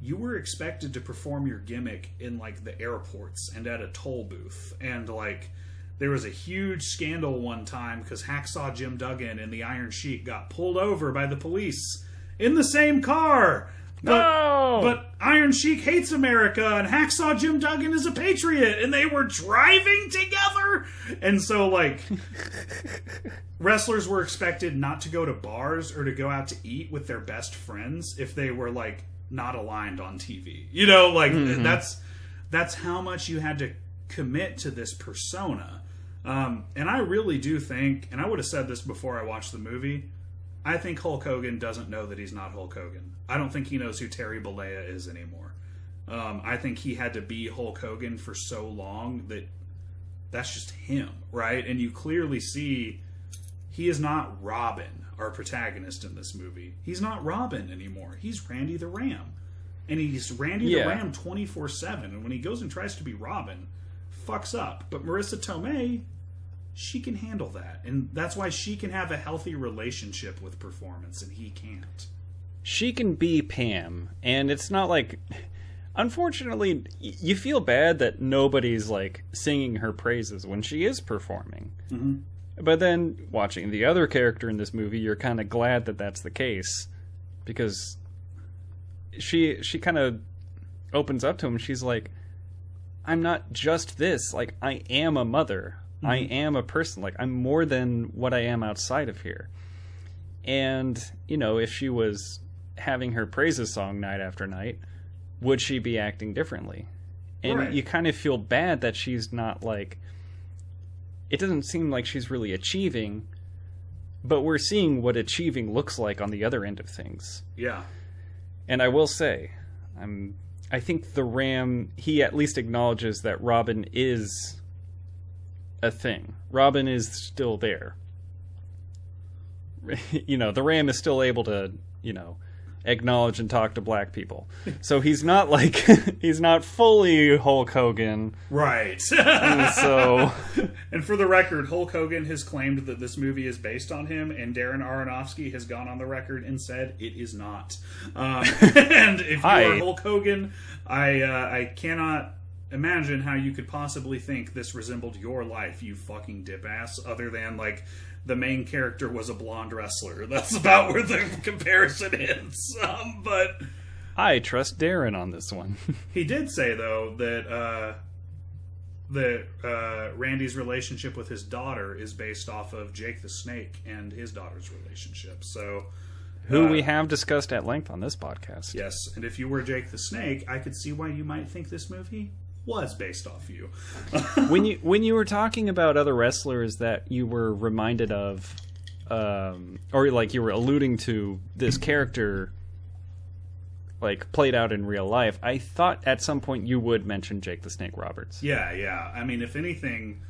you were expected to perform your gimmick in like the airports and at a toll booth. And like there was a huge scandal one time because hacksaw jim duggan and the iron sheik got pulled over by the police in the same car but, No! but iron sheik hates america and hacksaw jim duggan is a patriot and they were driving together and so like wrestlers were expected not to go to bars or to go out to eat with their best friends if they were like not aligned on TV. You know, like that's that's how much you had to commit to this persona. Um, and I really do think, and I would have said this before I watched the movie. I think Hulk Hogan doesn't know that he's not Hulk Hogan. I don't think he knows who Terry Bollea is anymore. Um, I think he had to be Hulk Hogan for so long that that's just him, right? And you clearly see he is not Robin, our protagonist in this movie. He's not Robin anymore. He's Randy the Ram. And he's Randy Yeah. the Ram 24 7. And when he goes and tries to be Robin, fucks up. But Marisa Tomei, she can handle that. And that's why she can have a healthy relationship with performance, and he can't. she can be Pam, and it's not like. Unfortunately, you feel bad that nobody's like singing her praises when she is performing. Mm-hmm. But then watching the other character in this movie, you're kind of glad that that's the case because she she kind of opens up to him. She's like, "I'm not just this. Like, I am a mother. I mm-hmm. am a person. Like, I'm more than what I am outside of here." And, you know, if she was having her praises song night after night, would she be acting differently? And Right. you kind of feel bad that she's not like. It doesn't seem like she's really achieving, but we're seeing what achieving looks like on the other end of things. Yeah. And I will say, I'm. I think the Ram. He at least acknowledges that Robin is a thing. Robin is still there. you know, the Ram is still able to, you know, acknowledge and talk to black people. So he's not like he's not fully Hulk Hogan. Right. So and for the record, Hulk Hogan has claimed that this movie is based on him, and Darren Aronofsky has gone on the record and said it is not. Um, and if you Hi. are Hulk Hogan, I uh, I cannot imagine how you could possibly think this resembled your life, you fucking dip ass. Other than like the main character was a blonde wrestler. That's about where the comparison ends. Um, but I trust Darren on this one. he did say though that uh, that uh, Randy's relationship with his daughter is based off of Jake the Snake and his daughter's relationship. So, Who uh, we have discussed at length on this podcast. yes, and if you were Jake the Snake, I could see why you might think this movie was based off you. when you when you were talking about other wrestlers that you were reminded of um, or like you were alluding to this character like played out in real life i thought at some point you would mention jake the snake roberts Yeah, yeah. I mean, if anything,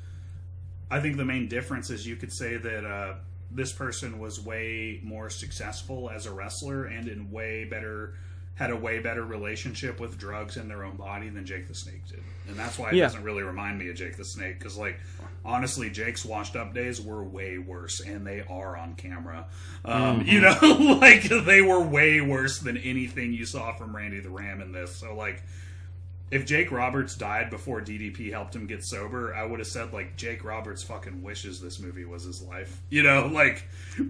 I think the main difference is you could say that uh, this person was way more successful as a wrestler and in way better had a way better relationship with drugs in their own body than Jake the Snake did, and that's why it Yeah. doesn't really remind me of Jake the Snake because, like, honestly, Jake's washed up days were way worse, and they are on camera. Um, You know, like they were way worse than anything you saw from Randy the Ram in this. So, like if Jake Roberts died before DDP helped him get sober, I would have said like Jake Roberts fucking wishes this movie was his life. You know, like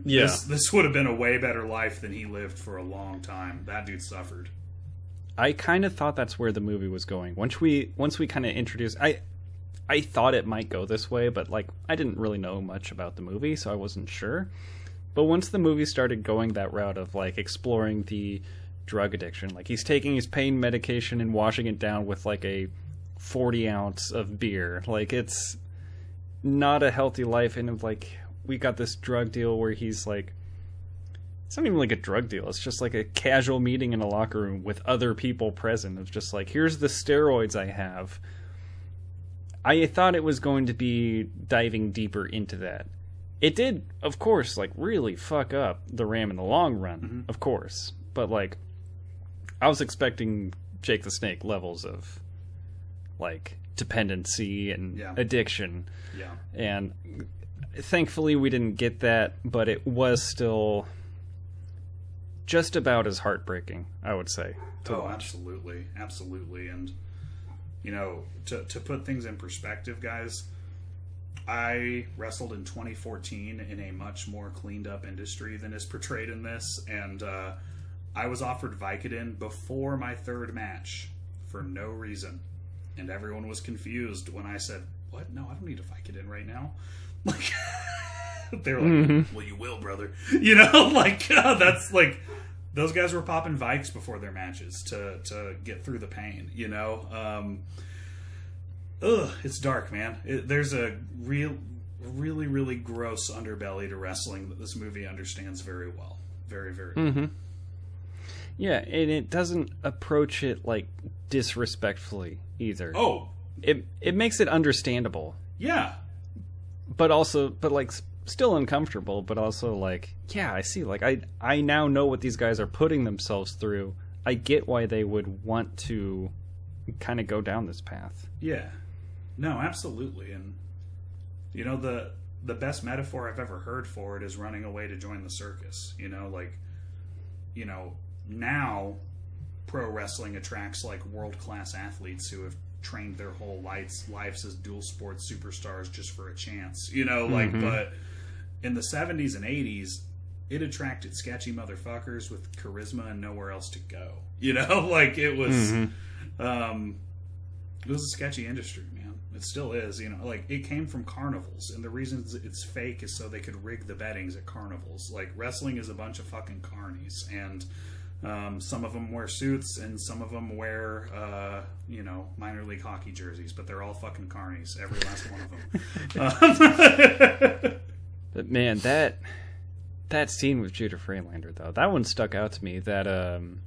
Yeah. this this would have been a way better life than he lived for a long time. That dude suffered. i kind of thought that's where the movie was going once we once we kind of introduced i i thought it might go this way but like i didn't really know much about the movie so i wasn't sure but once the movie started going that route of like exploring the drug addiction like he's taking his pain medication and washing it down with like a 40 ounce of beer like it's not a healthy life and of like we got this drug deal where he's like it's not even like a drug deal. It's just like a casual meeting in a locker room with other people present. It's just like, here's the steroids I have. I thought it was going to be diving deeper into that. It did, of course, like really fuck up the Ram in the long run, mm-hmm. of course. But like, I was expecting Jake the Snake levels of like dependency and Yeah. addiction. Yeah. and thankfully we didn't get that but it was still just about as heartbreaking i would say Oh, watch. absolutely, absolutely, and you know, to to put things in perspective, guys, I wrestled in 2014 in a much more cleaned up industry than is portrayed in this, and uh, I was offered Vicodin before my third match for no reason, and everyone was confused when I said, "What? No, I don't need a Vicodin right now." Like. They're like, well, you will, brother. You know, like that's like those guys were popping Vikes before their matches to to get through the pain. You know, um, ugh, it's dark, man. It, there's a real, really, really gross underbelly to wrestling that this movie understands very well. Very, very. well. Yeah and it doesn't approach it like disrespectfully either. Oh, it it makes it understandable. Yeah, but also but like still uncomfortable but also like yeah i see like i i now know what these guys are putting themselves through. I get why they would want to kind of go down this path. Yeah. No, absolutely, and you know the the best metaphor I've ever heard for it is running away to join the circus. You know, like you know now pro wrestling attracts like world class athletes who have trained their whole lives lives as dual sports superstars just for a chance. You know, like but in the seventies and eighties it attracted sketchy motherfuckers with charisma and nowhere else to go. You know, like it was um it was a sketchy industry, man. It still is, you know. Like it came from carnivals, and the reason it's fake is so they could rig the bettings at carnivals. Like wrestling is a bunch of fucking carnies, and um, some of them wear suits, and some of them wear, uh, you know, minor league hockey jerseys. But they're all fucking carnies, every last one of them. Um, But man, that that scene with Judah Friedlander though, that one stuck out to me. That um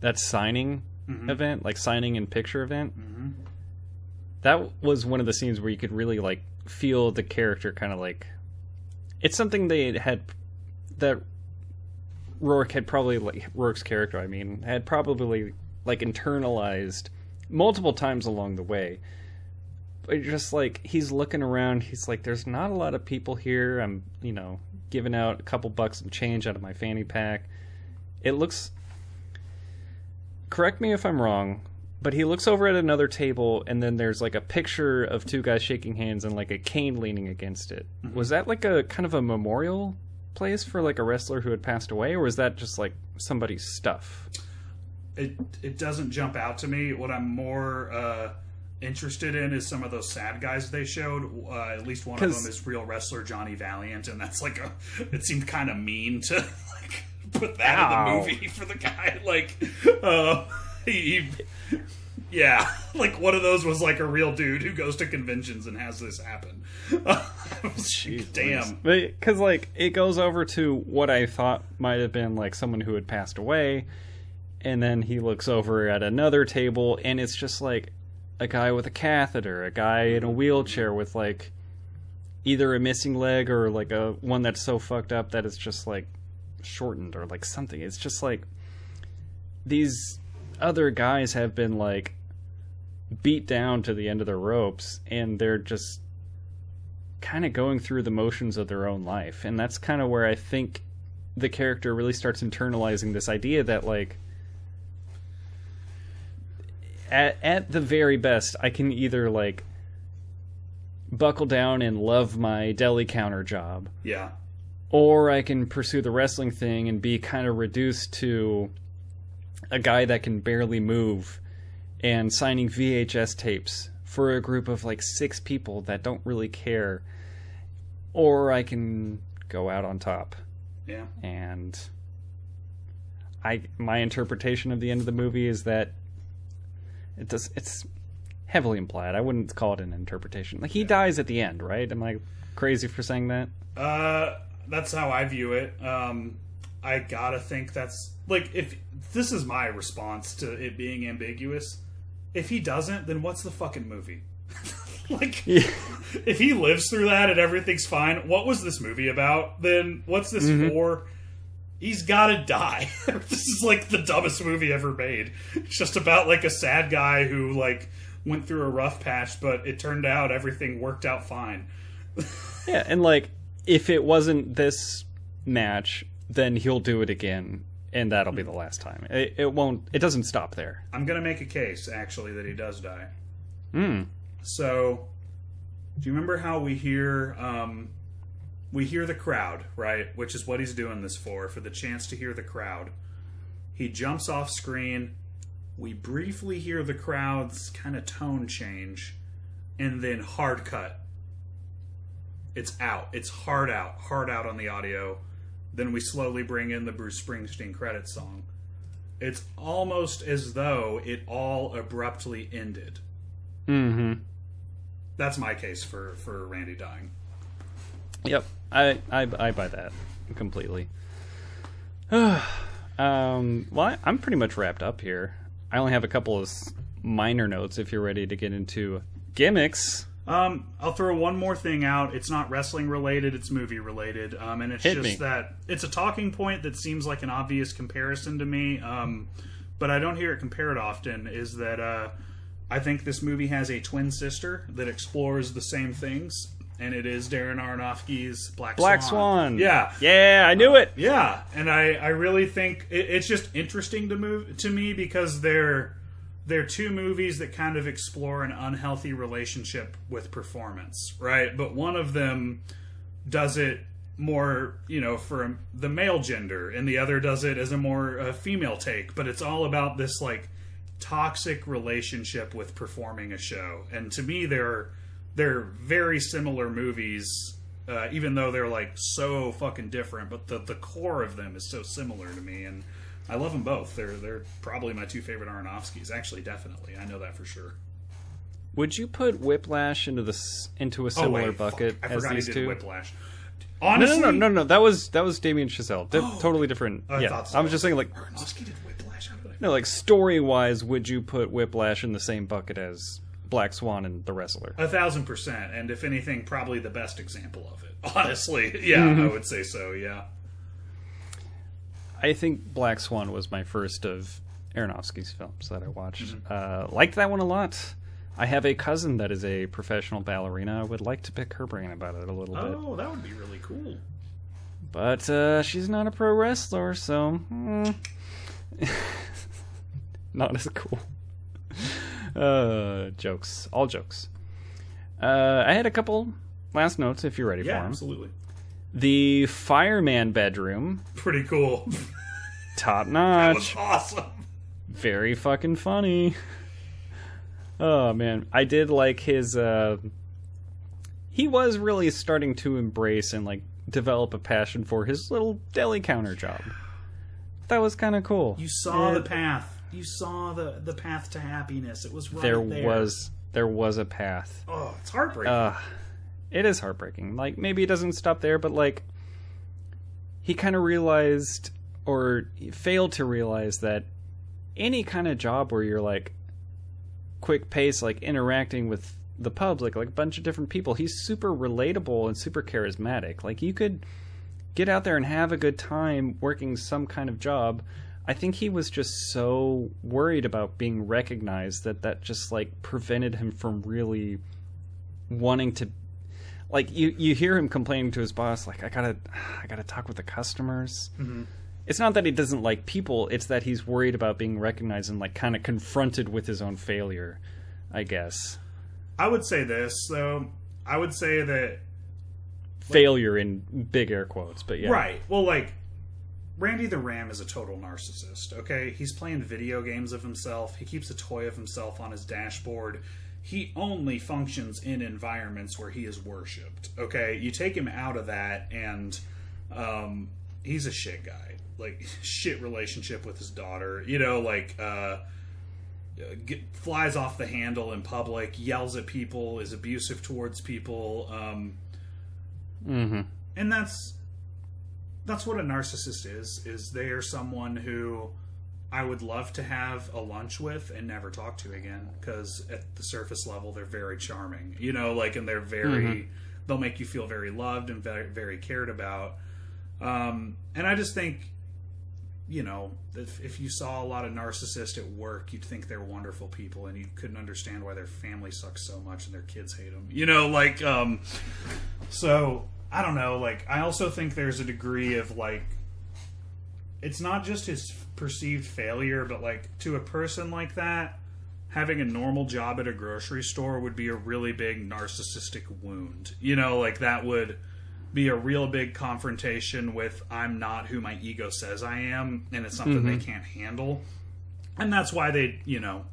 that signing event, like signing and picture event. That was one of the scenes where you could really like feel the character kind of like it's something they had that Rourke had probably like Rourke's character, I mean, had probably like internalized multiple times along the way. But just like he's looking around, he's like, "There's not a lot of people here. I'm, you know, giving out a couple bucks of change out of my fanny pack. It looks. Correct me if I'm wrong, but he looks over at another table, and then there's like a picture of two guys shaking hands and like a cane leaning against it. Mm-hmm. Was that like a kind of a memorial place for like a wrestler who had passed away, or was that just like somebody's stuff? it it doesn't jump out to me. What I'm more uh, interested in is some of those sad guys they showed. Uh, at least one of them is real wrestler Johnny Valiant, and that's like a. It seemed kind of mean to like put that Ow. in the movie for the guy. Like, uh, he, he- yeah, like one of those was like a real dude who goes to conventions and has this happen. I was like, Damn. Because like it goes over to what I thought might have been like someone who had passed away, and then he looks over at another table, and it's just like a guy with a catheter, a guy in a wheelchair with like either a missing leg or like a one that's so fucked up that it's just like shortened or like something. It's just like these other guys have been like beat down to the end of their ropes and they're just kind of going through the motions of their own life. And that's kind of where i think the character really starts internalizing this idea that like at, at the very best i can either like buckle down and love my deli counter job. Yeah, or I can pursue the wrestling thing and be kind of reduced to a guy that can barely move and signing VHS tapes for a group of like six people that don't really care. Or I can go out on top. yeah. And I my interpretation of the end of the movie is that it does it's heavily implied. I wouldn't call it an interpretation. Like he dies at the end, right? Am I crazy for saying that? Uh, that's how I view it. Um, I gotta think that's like if this is my response to it being ambiguous. If he doesn't, then what's the fucking movie? like, if he lives through that and everything's fine, what was this movie about? Then what's this mm-hmm. for? He's gotta die. this is like the dumbest movie ever made. It's just about like a sad guy who like went through a rough patch, but it turned out everything worked out fine. Yeah, and like if it wasn't this match, then he'll do it again, and that'll be the last time. It, it won't. It doesn't stop there. I'm gonna make a case actually that he does die. Hmm. So, do you remember how we hear um, we hear the crowd, right? Which is what he's doing this for, for the chance to hear the crowd. He jumps off screen. We briefly hear the crowd's kind of tone change, and then hard cut. It's out. It's hard out. Hard out on the audio. Then we slowly bring in the Bruce Springsteen credit song. It's almost as though it all abruptly ended. Mm-hmm. That's my case for for Randy dying. Yep. I, I I buy that completely. um. Well, I, I'm pretty much wrapped up here. I only have a couple of minor notes. If you're ready to get into gimmicks. Um, I'll throw one more thing out. It's not wrestling related; it's movie related. Um, and it's Hit just me. that it's a talking point that seems like an obvious comparison to me. Um, but I don't hear it compared often. Is that uh, I think this movie has a twin sister that explores the same things, and it is Darren Aronofsky's Black Black Swan. Swan. Yeah, Yeah, I knew it. Yeah, and I, I really think it, it's just interesting to move to me because they're they're two movies that kind of explore an unhealthy relationship with performance, right? But one of them does it more, you know, for the male gender, and the other does it as a more uh, female take. But it's all about this like toxic relationship with performing a show, and to me, they're they're very similar movies. Uh, even though they're like so fucking different, but the the core of them is so similar to me, and I love them both. They're they're probably my two favorite Aronofskys. Actually, definitely, I know that for sure. Would you put Whiplash into this into a Oh, similar wait, bucket fuck. I as these two? Whiplash. No, Honestly, no, no, no, no. That was that was Damien Chazelle. Di- totally different. I yeah, so. I was just saying like Aronofsky did Whiplash. No, like story wise, would you put Whiplash in the same bucket as Black Swan and The Wrestler? A thousand percent, and if anything, probably the best example of it. Honestly, yeah, Mm-hmm. I would say so. Yeah, I think Black Swan was my first of Aronofsky's films that I watched. Mm-hmm. Uh, liked that one a lot. I have a cousin that is a professional ballerina. I would like to pick her brain about it a little bit. Oh, that would be really cool. But uh, she's not a pro wrestler, so hmm. not as cool. Uh, jokes, all jokes. Uh, I had a couple last notes if you're ready Yeah, for them. absolutely. The fireman bedroom, Pretty cool. top that notch, was awesome. very fucking funny. Oh man, I did like his. Uh, he was really starting to embrace and like develop a passion for his little deli counter job. That was kind of cool. You saw Yeah. the path. You saw the the path to happiness. It was right there there. was there was a path. Oh, it's heartbreaking. Uh, it is heartbreaking. Like maybe it doesn't stop there, but like he kind of realized or failed to realize that any kind of job where you're like quick pace, like interacting with the public, like a bunch of different people, he's super relatable and super charismatic. Like you could get out there and have a good time working some kind of job. I think he was just so worried about being recognized that that just like prevented him from really wanting to like you you hear him complaining to his boss like I got to I got to talk with the customers. Mhm. It's not that he doesn't like people, it's that he's worried about being recognized and like kind of confronted with his own failure, I guess. I would say this though. I would say that Failure in big air quotes, but yeah. right. Well, like Randy the Ram is a total narcissist. Okay, he's playing video games of himself. He keeps a toy of himself on his dashboard. He only functions in environments where he is worshipped. Okay, you take him out of that, and um, he's a shit guy. Like shit relationship with his daughter. You know, like uh, get, flies off the handle in public, yells at people, is abusive towards people. Um, Mhm. and that's that's what a narcissist is is they are someone who i would love to have a lunch with and never talk to again because at the surface level they're very charming you know like and they're very they'll make you feel very loved and very very cared about um and i just think you know if, if you saw a lot of narcissists at work you'd think they're wonderful people and you couldn't understand why their family sucks so much and their kids hate them you know like um so I don't know. Like I also think there's a degree of like it's not just his perceived failure, but like to a person like that, having a normal job at a grocery store would be a really big narcissistic wound. You know, like that would be a real big confrontation with I'm not who my ego says I am, and it's something they can't handle. And that's why they, you know,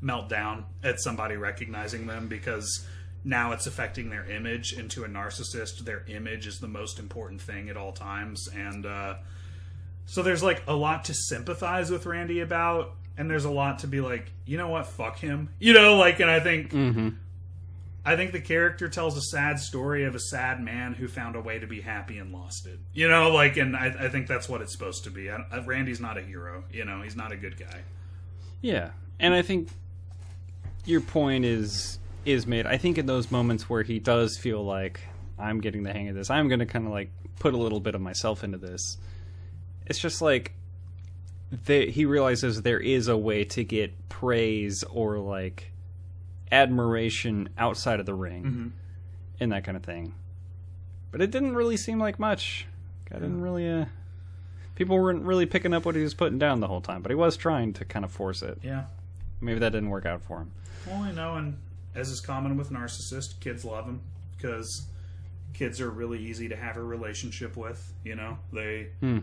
melt down at somebody recognizing them because now it's affecting their image and to a narcissist their image is the most important thing at all times and uh, so there's like a lot to sympathize with randy about and there's a lot to be like you know what? Fuck him. You know like and i think Mhm. i think the character tells a sad story of a sad man who found a way to be happy and lost it. You know like and i, I think that's what it's supposed to be. I, I, randy's not a hero you know? He's not a good guy. Yeah, and I think your point is is made. I think in those moments where he does feel like I'm getting the hang of this, I'm going to kind of like put a little bit of myself into this. It's just like they, he realizes there is a way to get praise or like admiration outside of the ring and that kind of thing. But it didn't really seem like much. I didn't really. Uh, people weren't really picking up what he was putting down the whole time, but he was trying to kind of force it. yeah Maybe that didn't work out for him. Well, I know, and as is common with narcissists, kids love them because kids are really easy to have a relationship with. You know, they Hmm.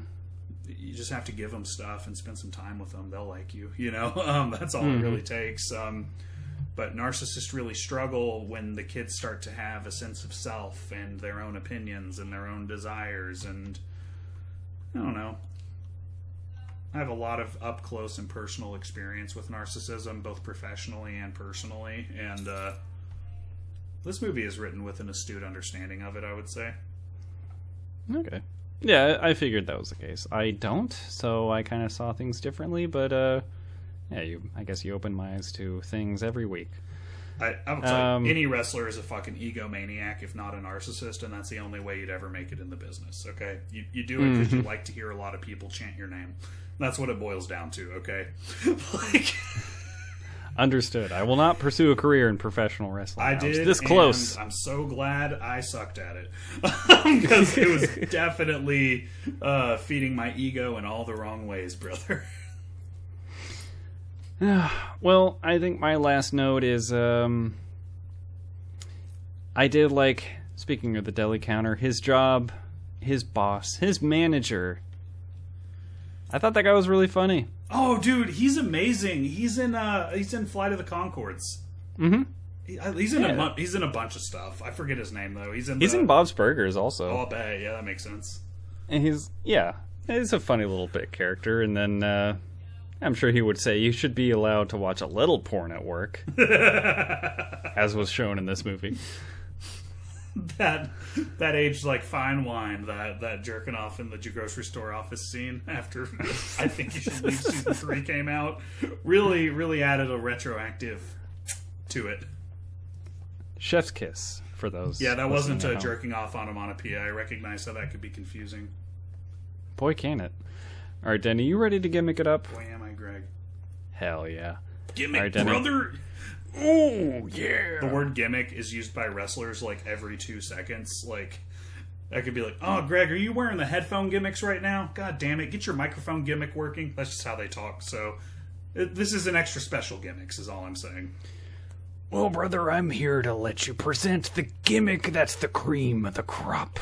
You just have to give them stuff and spend some time with them. They'll like you. You know, um, that's all Mm-hmm. it really takes. Um, but narcissists really struggle when the kids start to have a sense of self and their own opinions and their own desires and I don't know. I have a lot of up close and personal experience with narcissism, both professionally and personally, and uh, this movie is written with an astute understanding of it. I would say. Okay. Yeah, I figured that was the case. I don't, so I kind of saw things differently, but uh yeah, you I guess you open my eyes to things every week. I, I would tell Um, you, any wrestler is a fucking egomaniac, if not a narcissist, and that's the only way you'd ever make it in the business. Okay, you you do it because you like to hear a lot of people chant your name. That's what it boils down to. Okay, like Understood. I will not pursue a career in professional wrestling. I was did this close. I'm so glad I sucked at it because it was definitely uh, feeding my ego in all the wrong ways, brother. Well, I think my last note is um I did like speaking of the deli counter, his job, his boss, his manager. I thought that guy was really funny. Oh, dude, he's amazing. He's in uh, he's in Flight of the Conchords. Mhm. He, uh, he's in a Yeah. mu- he's in a bunch of stuff. I forget his name though. He's in He's the, in Bob's Burgers also. Oh, I bet. Yeah, that makes sense. And he's yeah, he's a funny little bit character and then uh I'm sure he would say you should be allowed to watch a little porn at work, as was shown in this movie. that that aged like fine wine. That that jerking off in the grocery store office scene after I think you should leave season three came out really really added a retroactive to it. Chef's kiss for those. Yeah, that wasn't a jerking off onomatopoeia. I recognize how that could be confusing. Boy, can it. All right, Denny, you ready to gimmick it up? Boy, am I, Greg? Hell yeah. Gimmick, All right, Denny. brother. Oh yeah. The word gimmick is used by wrestlers like every two seconds. Like, I could be like, "Oh, Greg, are you wearing the headphone gimmicks right now? God damn it, get your microphone gimmick working." That's just how they talk. So, this is an extra special gimmicks, is all I'm saying. Well, brother, I'm here to let you present the gimmick that's the cream of the crop.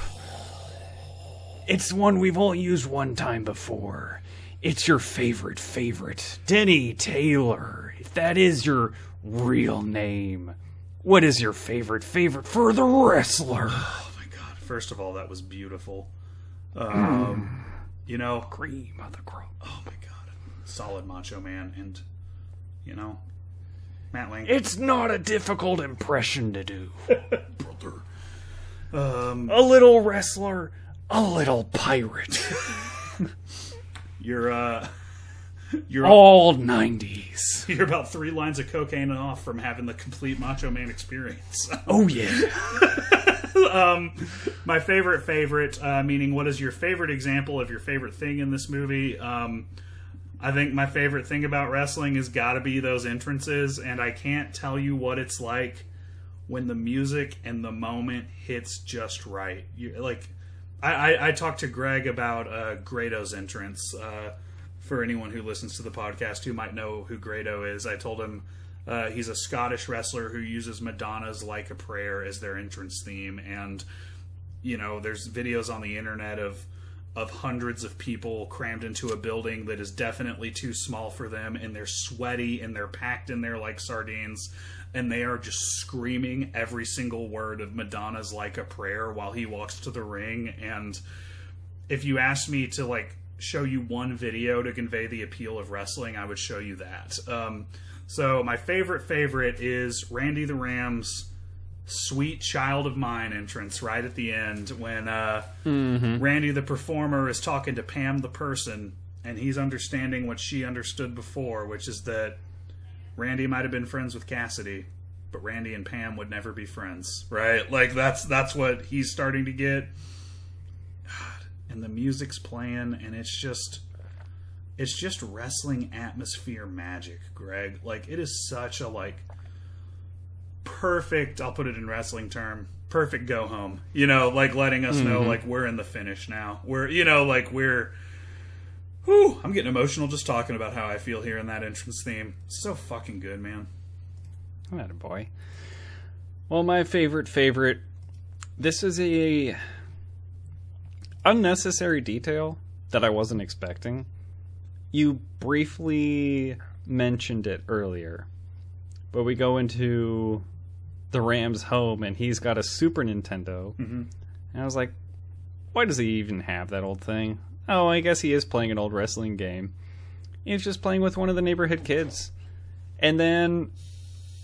It's one we've all used one time before. It's your favorite favorite, Denny Taylor. If that is your real name, what is your favorite favorite for the wrestler? Oh my god! First of all, that was beautiful. Um, you know, Cream of the crop. oh my god, solid Macho Man, and you know, Matt Lang, It's not a difficult impression to do. brother. Um, A little wrestler, a little pirate. you're uh, you're All 90s. You're about three lines of cocaine off from having the complete Macho Man experience. Oh, yeah. um, My favorite favorite, uh, meaning what is your favorite example of your favorite thing in this movie? Um, I think my favorite thing about wrestling has got to be those entrances, and I can't tell you what it's like when the music and the moment hits just right. You, like, I, I, I talked to Greg about uh, Grado's entrance. Uh, for anyone who listens to the podcast who might know who Grado is, I told him uh, he's a Scottish wrestler who uses Madonna's "Like a Prayer" as their entrance theme, and you know, there's videos on the internet of of hundreds of people crammed into a building that is definitely too small for them, and they're sweaty and they're packed in there like sardines, and they are just screaming every single word of Madonna's "Like a Prayer" while he walks to the ring. And if you ask me to like show you one video to convey the appeal of wrestling, I would show you that. Um, so my favorite favorite is Randy the Ram's sweet child of mine entrance right at the end when uh, Randy the performer is talking to Pam the person and he's understanding what she understood before, which is that Randy might have been friends with Cassidy, but Randy and Pam would never be friends, right? Like that's that's what he's starting to get. And the music's playing and it's just it's just wrestling atmosphere magic, Greg. Like it is such a like perfect, I'll put it in wrestling term, perfect go home. You know, like letting us know mm-hmm. like we're in the finish now. We're you know, like we're Whew, I'm getting emotional just talking about how I feel here in that entrance theme. So fucking good, man. I'm not a boy. Well, my favorite favorite. This is a unnecessary detail that I wasn't expecting. You briefly mentioned it earlier, but we go into the Rams' home and he's got a Super Nintendo, mm-hmm. and I was like, "Why does he even have that old thing?" Oh, I guess he is playing an old wrestling game. He's just playing with one of the neighborhood kids, and then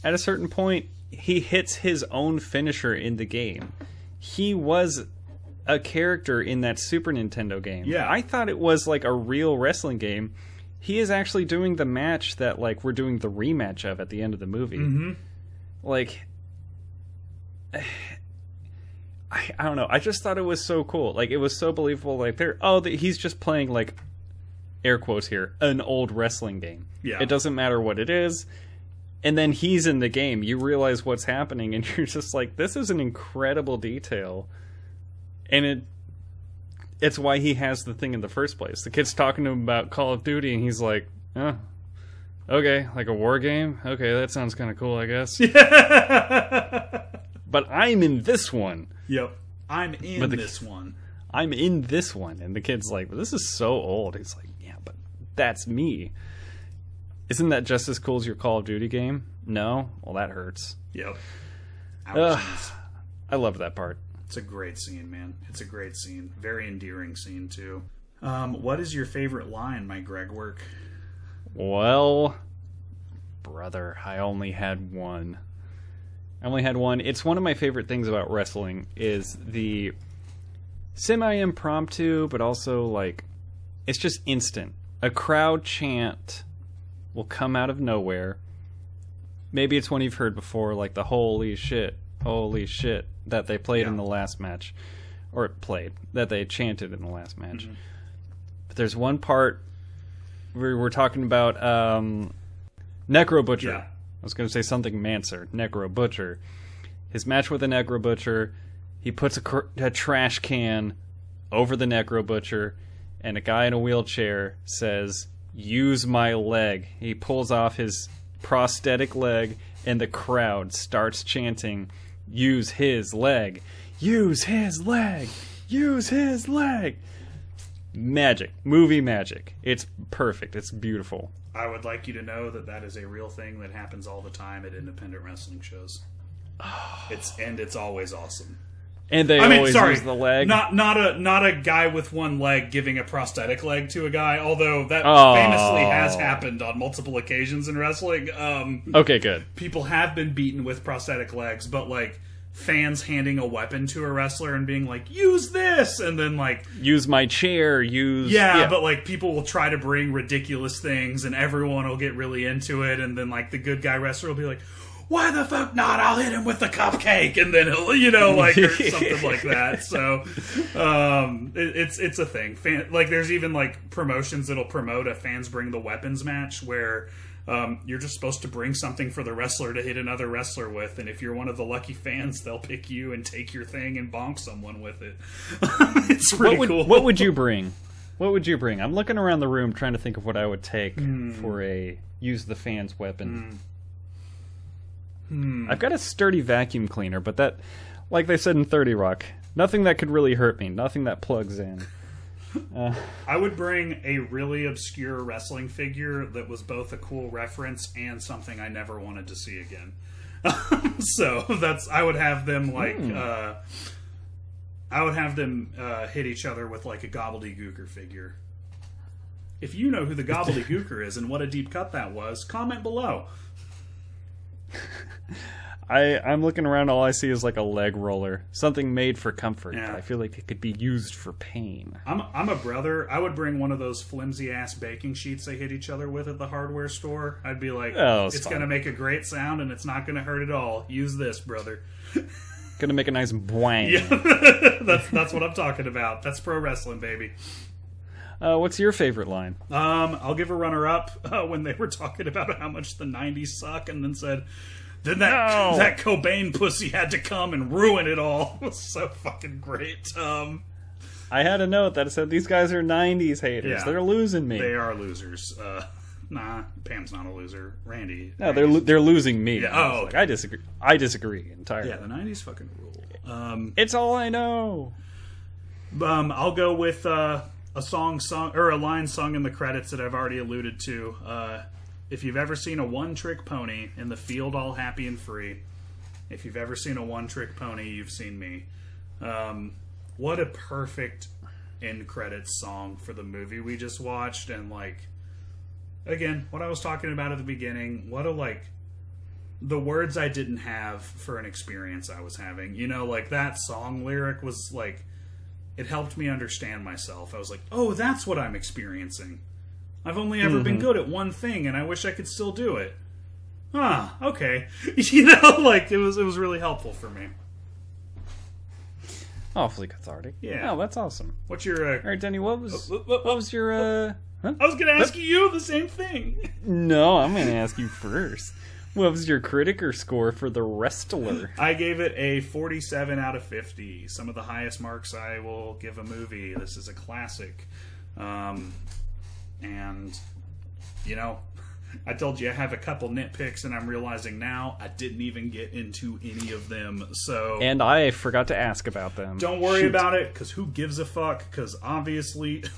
at a certain point, he hits his own finisher in the game. He was a character in that Super Nintendo game. Yeah. I thought it was like a real wrestling game. He is actually doing the match that like we're doing the rematch of at the end of the movie. Mm-hmm. like I, I don't know. I just thought it was so cool. Like it was so believable. Like they're oh the, he's just playing like air quotes here an old wrestling game. Yeah. It doesn't matter what it is. And then he's in the game. You realize what's happening, and you're just like, this is an incredible detail. And it it's why he has the thing in the first place. The kid's talking to him about Call of Duty, and he's like, oh, okay, like a war game? Okay, that sounds kind of cool, I guess. but I'm in this one. Yep. I'm in the- this one. I'm in this one. And the kid's like, this is so old. He's like, yeah, but that's me. Isn't that just as cool as your Call of Duty game? No? Well, that hurts. Yep. I love that part. It's a great scene, man. It's a great scene. Very endearing scene too. Um, what is your favorite line, my Greg work? Well, brother, I only had one. I only had one. It's one of my favorite things about wrestling is the semi impromptu, but also like it's just instant. A crowd chant will come out of nowhere. Maybe it's one you've heard before, like the holy shit, holy shit that they played in the last match. Or played, that they chanted in the last match. But there's one part we were talking about um, Necro Butcher. Yeah. I was going to say something Manser, Necro Butcher. His match with the Necro Butcher, he puts a, cr- a trash can over the Necro Butcher, and a guy in a wheelchair says, Use my leg. He pulls off his prosthetic leg, and the crowd starts chanting, Use his leg. Use his leg. Use his leg. Magic. Movie magic. It's perfect. It's beautiful. I would like you to know that that is a real thing that happens all the time at independent wrestling shows. It's and it's always awesome. And they I mean, always sorry, use the leg. Not not a not a guy with one leg giving a prosthetic leg to a guy. Although that Oh. famously has happened on multiple occasions in wrestling. Um, okay, good. people have been beaten with prosthetic legs, but like fans handing a weapon to a wrestler and being like, "Use this," and then like, Use my chair. Use yeah, but like people will try to bring ridiculous things, and everyone will get really into it, and then like the good guy wrestler will be like. Why the fuck not? I'll hit him with the cupcake, and then he'll, you know, like or something like that. So, um, it, it's it's a thing. Fan, like, there's even like promotions that'll promote a fans bring the weapons match where um, you're just supposed to bring something for the wrestler to hit another wrestler with, and if you're one of the lucky fans, they'll pick you and take your thing and bonk someone with it. it's pretty what would cool. what would you bring? What would you bring? I'm looking around the room trying to think of what I would take Hmm. for a use the fans weapon. I've got a sturdy vacuum cleaner, but that, like they said in Thirty Rock, nothing that could really hurt me. Nothing that plugs in. I would bring a really obscure wrestling figure that was both a cool reference and something I never wanted to see again. so that's I would have them like uh, I would have them uh, hit each other with like a Gobbledy Gooker figure. If you know who the Gobbledy Gooker is and what a deep cut that was, comment below. I I'm looking around. All I see is like a leg roller, something made for comfort. Yeah. I feel like it could be used for pain. I'm I'm a brother. I would bring one of those flimsy ass baking sheets they hit each other with at the hardware store. I'd be like, Oh, it's it's gonna make a great sound and it's not gonna hurt at all. Use this, brother. Gonna make a nice boing. that's that's what I'm talking about. That's pro wrestling, baby. Uh, what's your favorite line? Um, I'll give a runner up uh, when they were talking about how much the '90s suck, and then said, "Then that No. that Cobain pussy had to come and ruin it all." It was so fucking great. Um, I had a note that said these guys are '90s haters. Yeah. They're losing me. they are losers. Uh, nah, Pam's not a loser. Randy, No, they're lo- they're losing me. Yeah, I was oh, like, I disagree. I disagree entirely. yeah, the '90s fucking rule. Um, It's all I know. Um, I'll go with uh, a song sung or a line sung in the credits that I've already alluded to. Uh, if you've ever seen a one-trick pony in the field, all happy and free. If you've ever seen a one-trick pony, you've seen me. Um, what a perfect end credits song for the movie we just watched, and like, again, what I was talking about at the beginning. What a like the words I didn't have for an experience I was having. You know, like that song lyric was like it helped me understand myself. I was like, "Oh, that's what I'm experiencing. I've only ever been good at one thing and I wish I could still do it." ah, okay. You know, like it was it was really helpful for me. Awfully cathartic. Yeah. Oh, that's awesome. What's your? Uh, All right, Denny, what was what- what- what was your uh? Huh? I was gonna ask you the same thing. No, I'm gonna ask you first. What was your Criticker score for the Wrestler? I gave it a 47 out of 50. Some of the highest marks I will give a movie. This is a classic. Um, and, you know, I told you I have a couple nitpicks, and I'm realizing now I didn't even get into any of them. So And I forgot to ask about them. don't worry Shoot. about it, because who gives a fuck? Because obviously.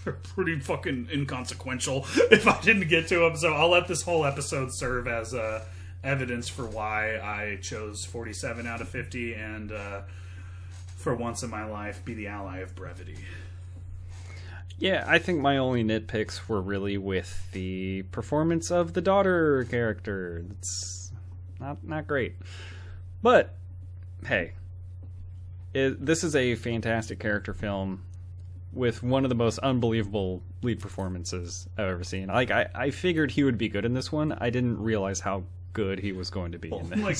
They're pretty fucking inconsequential if I didn't get to them. So I'll let this whole episode serve as uh, evidence for why I chose 47 out of 50 and uh, for once in my life be the ally of brevity. Yeah, I think my only nitpicks were really with the performance of the daughter character. It's not not great, but hey, it, this is a fantastic character film with one of the most unbelievable lead performances I've ever seen. Like I, I figured he would be good in this one. I didn't realize how good he was going to be in oh, this. Like,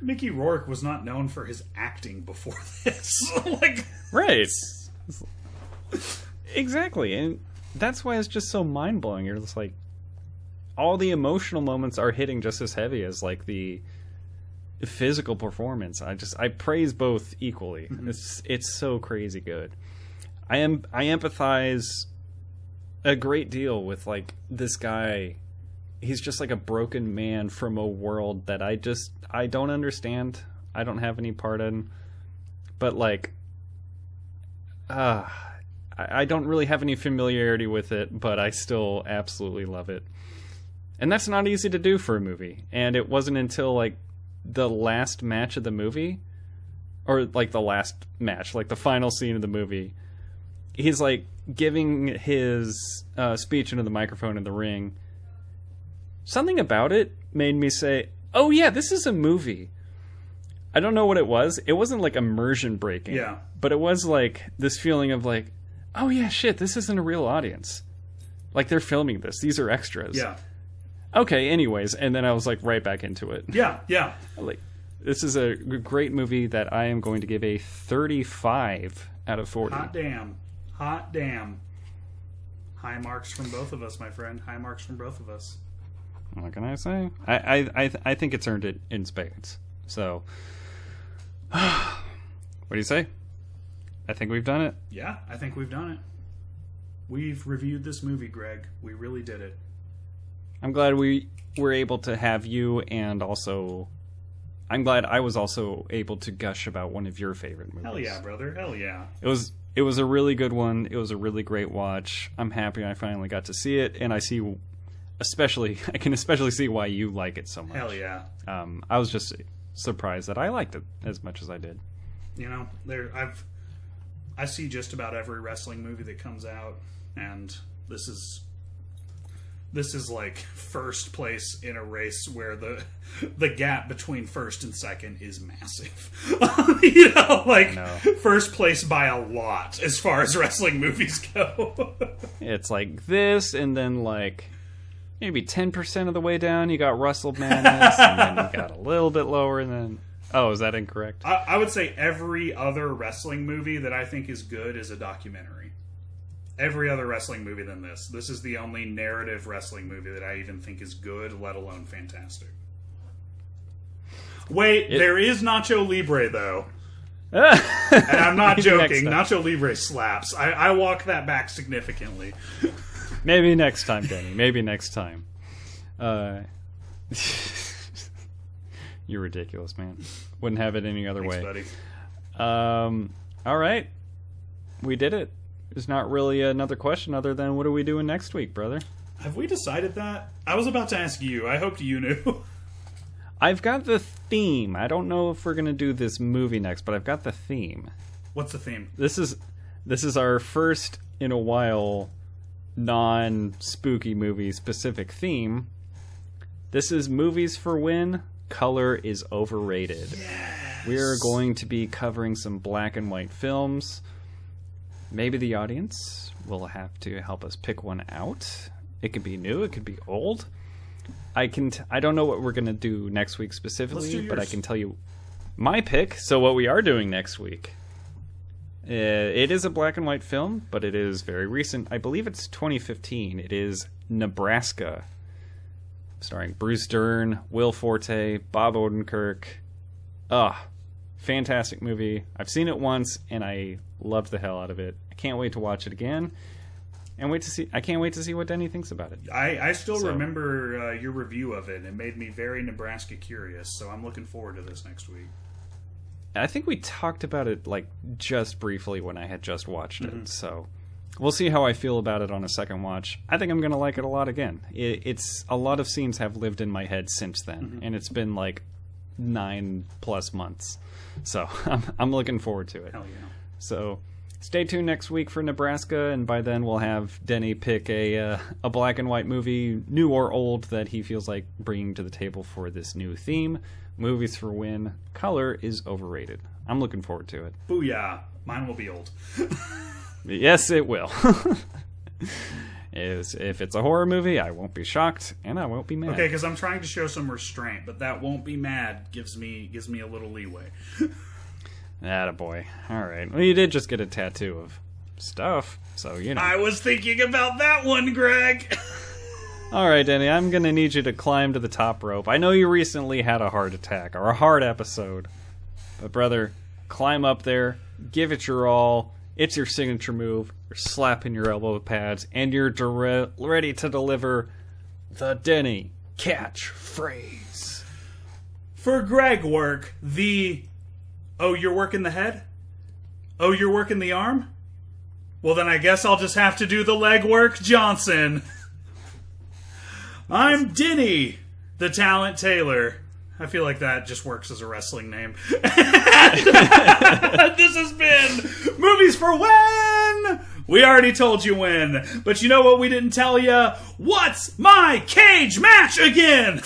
Mickey Rourke was not known for his acting before this. like, Right. Exactly. And that's why it's just so mind blowing. You're just like all the emotional moments are hitting just as heavy as like the physical performance. I just I praise both equally. Mm-hmm. It's it's so crazy good. I am I empathize a great deal with like this guy. He's just like a broken man from a world that I just I don't understand. I don't have any part in. But like uh, I I don't really have any familiarity with it, but I still absolutely love it. And that's not easy to do for a movie. And it wasn't until like the last match of the movie, or like the last match, like the final scene of the movie, he's like giving his uh, speech into the microphone in the ring. Something about it made me say, "Oh yeah, this is a movie." I don't know what it was. It wasn't like immersion breaking. Yeah. But it was like this feeling of like, oh yeah, shit, this isn't a real audience. Like they're filming this. These are extras. yeah. Okay, anyways, and then I was like right back into it. Yeah, yeah. Like this is a great movie that I am going to give a 35 out of 40. Hot damn. Hot damn. High marks from both of us, my friend. High marks from both of us. What can I say? I I I, th- I think it's earned it in spades. So what do you say? I think we've done it. Yeah, I think we've done it. We've reviewed this movie, Greg. We really did it. I'm glad we were able to have you, and also, I'm glad I was also able to gush about one of your favorite movies. Hell yeah, brother. Hell yeah. It was it was a really good one. It was a really great watch. I'm happy I finally got to see it, and I see, especially I can especially see why you like it so much. Hell yeah. Um, I was just surprised that I liked it as much as I did. You know, there I've I see just about every wrestling movie that comes out and this is this is like first place in a race where the the gap between first and second is massive. you know, like know. first place by a lot as far as wrestling movies go. It's like this, and then like maybe ten percent of the way down, you got Russell Madness, and then you got a little bit lower, and then oh, is that incorrect? I, I would say every other wrestling movie that I think is good is a documentary. Every other wrestling movie than this. This is the only narrative wrestling movie that I even think is good, let alone fantastic. Wait, It- there is Nacho Libre though, and I'm not joking. Nacho Libre slaps. I, I walk that back significantly. Maybe next time, Danny. Maybe next time. Uh, you're ridiculous, man. Wouldn't have it any other Thanks, way. buddy. Um, all right, we did it. There's not really another question other than what are we doing next week, brother? Have we decided that? I was about to ask you. I hoped you knew. I've got the theme. I don't know if we're gonna do this movie next, but I've got the theme. What's the theme? This is this is our first in a while non spooky movie specific theme. This is movies for when color is overrated. Yes. We are going to be covering some black and white films. Maybe the audience will have to help us pick one out. It could be new, it could be old. I can. T- I don't know what we're gonna do next week specifically, but I can tell you my pick. So what we are doing next week. Uh, it is a black and white film, but it is very recent. I believe it's 2015. It is Nebraska, starring Bruce Dern, Will Forte, Bob Odenkirk. Ah, fantastic movie. I've seen it once and I loved the hell out of it. I can't wait to watch it again. And wait to see. I can't wait to see what Denny thinks about it. I, I still So- remember uh, your review of it. It made me very Nebraska curious, so I'm looking forward to this next week. I think we talked about it like just briefly when I had just watched it. So we'll see how I feel about it on a second watch. I think I'm going to like it a lot again. It, it's a lot of scenes have lived in my head since then, and it's been like nine plus months. So I'm, I'm looking forward to it. Hell yeah. So stay tuned next week for Nebraska, and by then we'll have Denny pick a uh, a black and white movie, new or old, that he feels like bringing to the table for this new theme. Movies for win. Color is overrated. I'm looking forward to it. Booyah. Mine will be old. Yes, it will. Is if it's a horror movie, I won't be shocked and I won't be mad. Okay, because I'm trying to show some restraint, but that won't be mad gives me gives me a little leeway. a boy. All right. Well, you did just get a tattoo of stuff, so you know. I was thinking about that one, Greg. All right, Danny, I'm going to need you to climb to the top rope. I know you recently had a heart attack or a heart episode. But, brother, climb up there, give it your all. It's your signature move. You're slapping your elbow pads, and you're dire- ready to deliver the Denny catchphrase. For Greg work, the Oh, you're working the head? Oh, you're working the arm? Well, then I guess I'll just have to do the leg work, Johnson. I'm Denny, the talent Taylor. I feel like that just works as a wrestling name. this has been Movies for When! We already told you when, but you know what we didn't tell you? What's my cage match again?